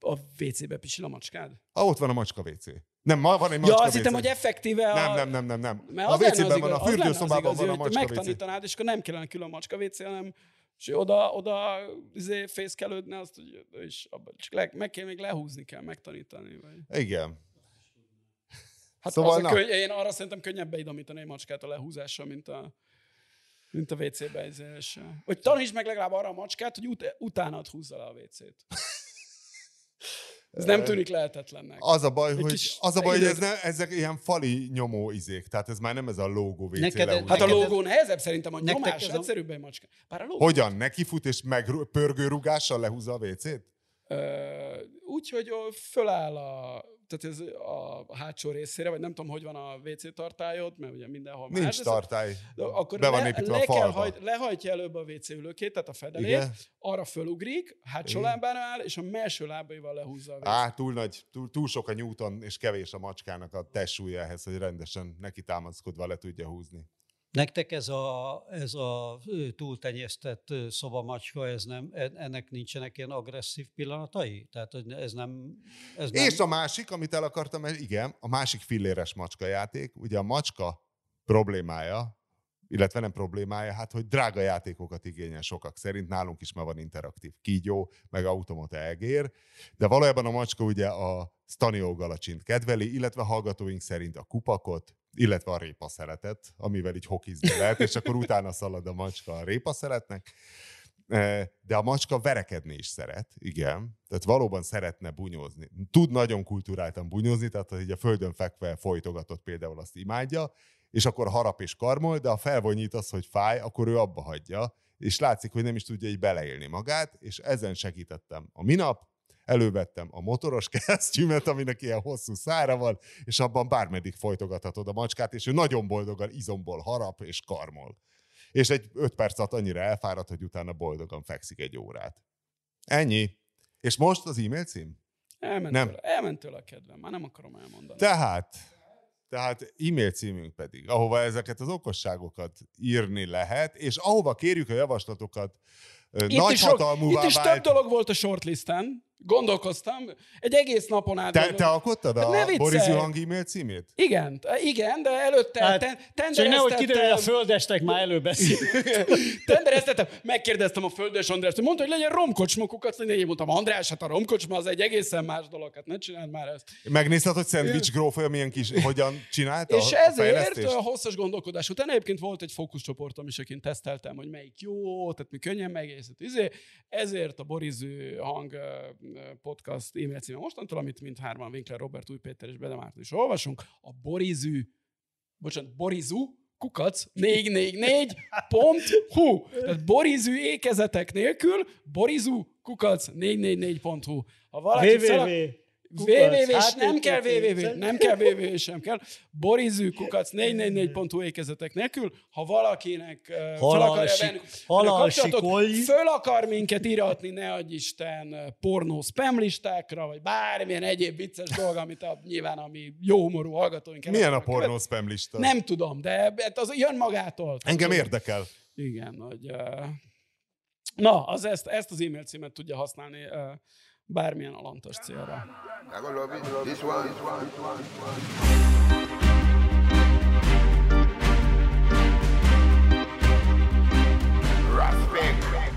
A WC-be pisil a macskád?
Ah, ott van a macska WC. Nem, ma van egy
Ja,
macska
azt hittem, hogy effektíve a...
Nem, nem, nem, nem, nem.
Mert
A WC-ben van, a fürdőszobában van a
hogy
macska WC.
Megtanítanád, és akkor nem kellene külön macska WC, hanem és oda, oda izé, fészkelődne, azt, hogy ő is abba, csak le, meg kell még lehúzni kell, megtanítani. Vagy.
Igen.
Hát
Szóval
az a könny- én arra szerintem könnyebb beidomítani egy macskát a lehúzással, mint a, mint a WC-be izéléssel. Vagy tanítsd meg legalább arra a macskát, hogy ut- utánad húzza le a WC-t. Ez nem tűnik lehetetlennek.
Az a baj,
Egy
hogy,
kis-
az a baj, hogy ez
ide-
ne, ezek ilyen fali nyomó izék, tehát ez már nem ez a logó WC
Neked-.
Hát a logó nehezebb szerintem, a nyomás
ez
egyszerűbb egy macska. Bár a logó
Hogyan? Nekifut és meg pörgőrugással lehúzza a WC-t?
Úgy, hogy föláll a, tehát ez a hátsó részére, vagy nem tudom, hogy van a WC tartályod, mert ugye mindenhol.
Nincs tartály.
De akkor
Be van
le,
építve
le
a
kell hajt, lehajtja előbb a WC ülőkét, tehát a fedelét,
Igen.
arra fölugrik, hátsó
Igen.
lábán áll, és a melső lábaival lehúzza a WC.
Á, túl nagy, túl, túl sok a Newton, és kevés a macskának a testsúlya ehhez, hogy rendesen neki támaszkodva le tudja húzni.
Nektek ez a, ez a túltenyésztett szobamacska, ez nem, en- ennek nincsenek ilyen agresszív pillanatai? Tehát ez nem... Ez nem
És a másik, amit el akartam, igen, a másik filléres macska játék, ugye a macska problémája, illetve nem problémája, hát hogy drága játékokat igényel sokak szerint, nálunk is már van interaktív kígyó, meg automata egér, de valójában a macska ugye a Stanio Galacsint kedveli, illetve hallgatóink szerint a kupakot, illetve a répaszeletet, amivel így hokizni lehet, és akkor utána szalad a macska a répaszeletnek. Eh, De a macska verekedni is szeret, igen. Tehát valóban szeretne bunyózni. Tud nagyon kulturáltan bunyózni, tehát hogy a földön fekve folytogatott például azt imádja, és akkor harap és karmol, de ha felvonyít az, hogy fáj, akkor ő abba hagyja, és látszik, hogy nem is tudja így beleélni magát, és ezen segítettem a minap, elővettem a motoros kesztyűmet, aminek ilyen hosszú szára van, és abban bármeddig folytogathatod a macskát, és ő nagyon boldogan izomból harap és karmol. És egy öt perc alatt annyira elfáradt, hogy utána boldogan fekszik egy órát. Ennyi. És most az e-mail cím?
Elment,
Nem.
Tőle, elment tőle a kedvem, már nem akarom elmondani.
Tehát, tehát e-mail címünk pedig, ahova ezeket az okosságokat írni lehet, és ahova kérjük a javaslatokat
Itt is, sok,
nagyhatalmúvá
itt is több dolog volt a shortlisten, gondolkoztam, egy egész napon át.
Te, te alkottad
Hát
a! Boris Juhang e-mail címét?
Igen, igen, de előtte
Hát,
ten,
Csak nehogy kiderül, hogy a
tendereztettem,
földestek már előbeszél.
tendereztettem, megkérdeztem a Földes Andrást, hogy mondta, hogy legyen romkocsmokukat, hogy én mondtam, András, hát a romkocsma az egy egészen más dolog, hát ne csináld már ezt.
Megnézted, hogy Szendvics grófja milyen kis, hogyan csinálta
És
a
ezért
fejlesztést?
a hosszas gondolkodás után egyébként volt egy fókuszcsoportom is, akin teszteltem, hogy melyik jó, tehát mi könnyen megészhet. Izé, ezért a Borizű hang podcast e-mail címe mostantól, amit mindhárman Winkler, Robert, Új Péter és Bede Márton is olvasunk, a Borizű, bocsánat, Borizú, kukac 444.hu. Tehát borizű ékezetek nélkül, borizú kukac 444.hu. Ha valaki
www.
Www,
Hát
nem kell www, nem kell www, sem kell. Borizű kukac 444.hu ékezetek nélkül, ha valakinek fel akarja venni, föl akar minket iratni, ne adj Isten, pornó spam listákra, vagy bármilyen egyéb vicces dolog, amit a, nyilván a mi jó humorú hallgatóink el
Milyen a pornó spam lista?
Nem tudom, de hát az jön magától.
Engem érdekel.
Igen, hogy... Na, az ezt, ezt az e-mail címet tudja használni uh, bármilyen alantos célra.
Respect.